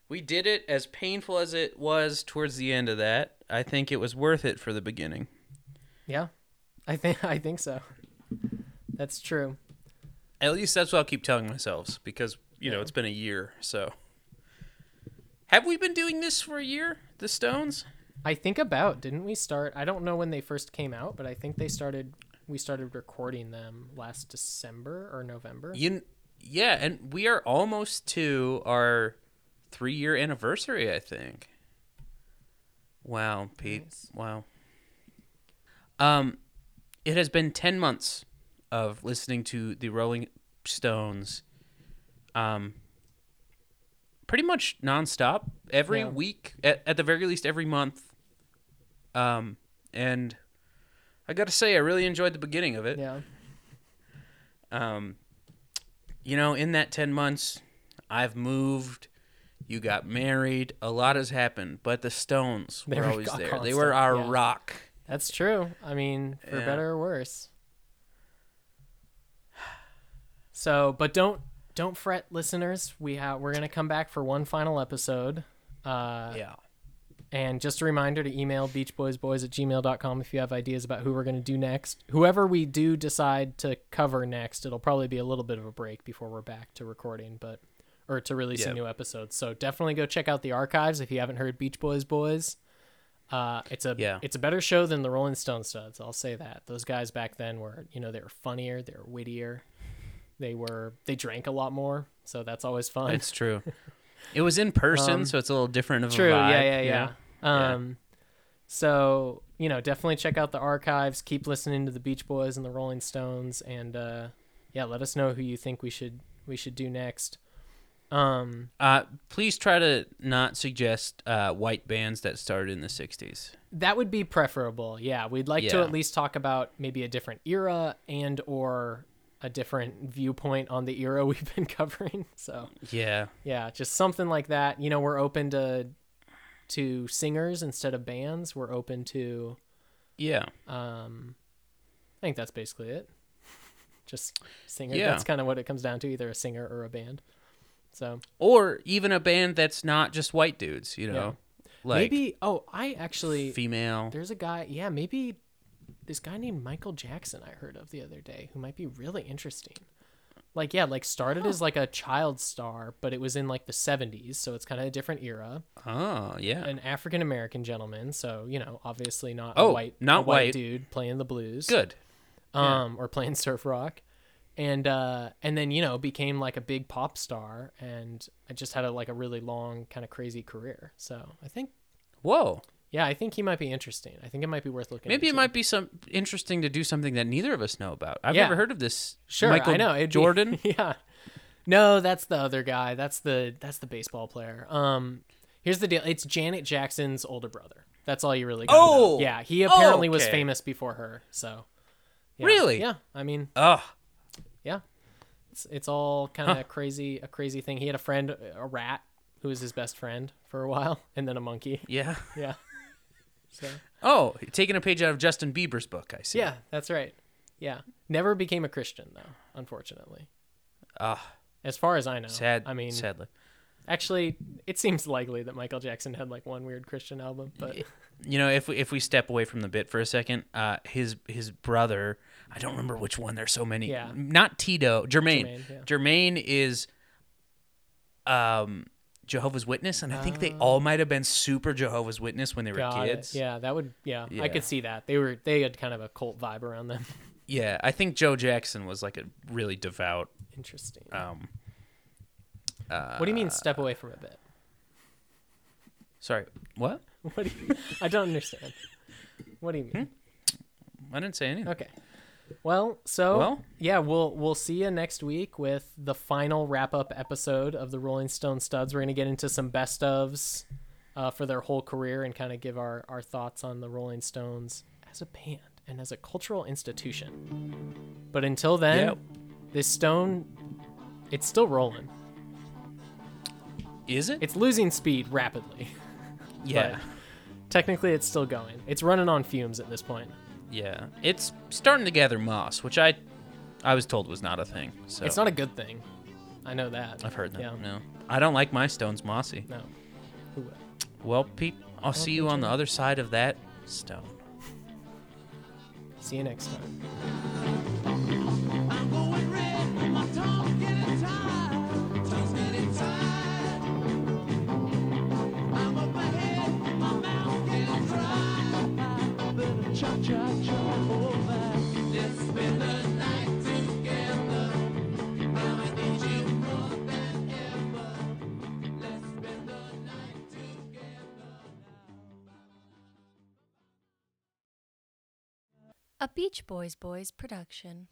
We did it as painful as it was towards the end of that. I think it was worth it for the beginning. Yeah, I think I think so. That's true. At least that's what I'll keep telling myself because, you know, it's been a year. So, have we been doing this for a year, the Stones? I think about didn't we start? I don't know when they first came out, but I think they started. We started recording them last December or November. You, yeah, and we are almost to our three year anniversary, I think. Wow, Pete. Nice. Wow. Um, it has been 10 months of listening to the Rolling Stones, um, pretty much nonstop every Yeah. week, at, at the very least every month. Um, and I got to say, I really enjoyed the beginning of it. Yeah, Um, you know, in that 10 months, I've moved. You got married. A lot has happened, but the Stones They were were always there. They were our yeah. rock. that's true. I mean, for Yeah. better or worse. So, but don't don't fret, listeners. We have we're gonna come back for one final episode. Uh, Yeah. And just a reminder to email beachboysboys at gmail.com if you have ideas about who we're going to do next. Whoever we do decide to cover next, it'll probably be a little bit of a break before we're back to recording, but or to releasing Yeah. new episodes. So definitely go check out the archives if you haven't heard Beach Boys Boys. Uh, it's a Yeah. it's a better show than the Rolling Stone Studs. I'll say that. Those guys back then were, you know, they were funnier, they were wittier, they were they drank a lot more, so that's always fun. It's true. It was in person, Um, so it's a little different of True. a vibe. yeah, yeah, yeah. know? Um, so you know, definitely check out the archives. Keep listening to the Beach Boys and the Rolling Stones, and uh, yeah, let us know who you think we should we should do next. Um, Uh, please try to not suggest uh, white bands that started in the '60s. that would be preferable. Yeah, we'd like to at least talk about maybe a different era and or a different viewpoint on the era we've been covering. So Yeah, yeah, just something like that. You know, we're open to to singers instead of bands. We're open to yeah, Um, I think that's basically it. Just singer. Yeah. That's kind of what it comes down to, either a singer or a band. So or even a band that's not just white dudes. You know, like maybe. Oh, I actually. female. There's a guy. Yeah, maybe this guy named Michael Jackson. I heard of the other day, who might be really interesting. Like yeah, like started as like a child star, but it was in like the 70s, so it's kind of a different era. Oh, yeah. An African American gentleman, so you know, obviously not Oh, a white, not a white white. dude playing the blues. Good. um, or playing surf rock, and uh, and then you know became like a big pop star, and I just had a like a really long kind of crazy career. So I think, Whoa. Yeah, I think he might be interesting. I think it might be worth looking. Maybe it might be some interesting to do something that neither of us know about. I've Yeah. never heard of this. Sure, Michael I know it'd be- Jordan. yeah, no, that's the other guy. That's the that's the baseball player. Um, here's the deal. It's Janet Jackson's older brother. That's all you really. Got Oh! yeah. He apparently was Okay. famous before her. So. yeah. Really? Yeah. I mean, Oh, yeah it's, it's all kind of crazy a crazy thing he had a friend a rat who was his best friend for a while and then a monkey yeah. yeah so Oh, taking a page out of Justin Bieber's book. I see. yeah that's right yeah never became a christian though unfortunately Ah, as far as i know sad. i mean sadly. actually it seems likely that michael jackson had like one weird christian album but You know, if we, if we step away from the bit for a second, uh, his his brother, I don't remember which one. There's so many. Yeah. Not Tito. Jermaine. Jermaine, yeah. Jermaine is um Jehovah's Witness, and I think they Oh. all might have been super Jehovah's Witness when they were got it. kids. yeah that would yeah, i could see that they were they had kind of a cult vibe around them Yeah, I think Joe Jackson was like a really devout. interesting Um, what do you mean step away from a bit sorry, what? what do you i don't understand what do you mean I didn't say anything. Okay. Well, so Well? yeah, we'll we'll see you next week with the final wrap up episode of the Rolling Stone Studs. We're gonna get into some best ofs uh, for their whole career and kind of give our our thoughts on the Rolling Stones as a band and as a cultural institution. But until then, Yep. this stone, it's still rolling. Is it? It's losing speed rapidly. yeah, technically, it's still going. It's running on fumes at this point. Yeah. It's starting to gather moss, which I I was told was not a thing. So It's not a good thing. I know that. I've heard that. Yeah. No, I don't like my stones mossy. No. Who would? Well, Pete, I'll see you on the other side of that stone. See you next time. A Beach Boys Boys production.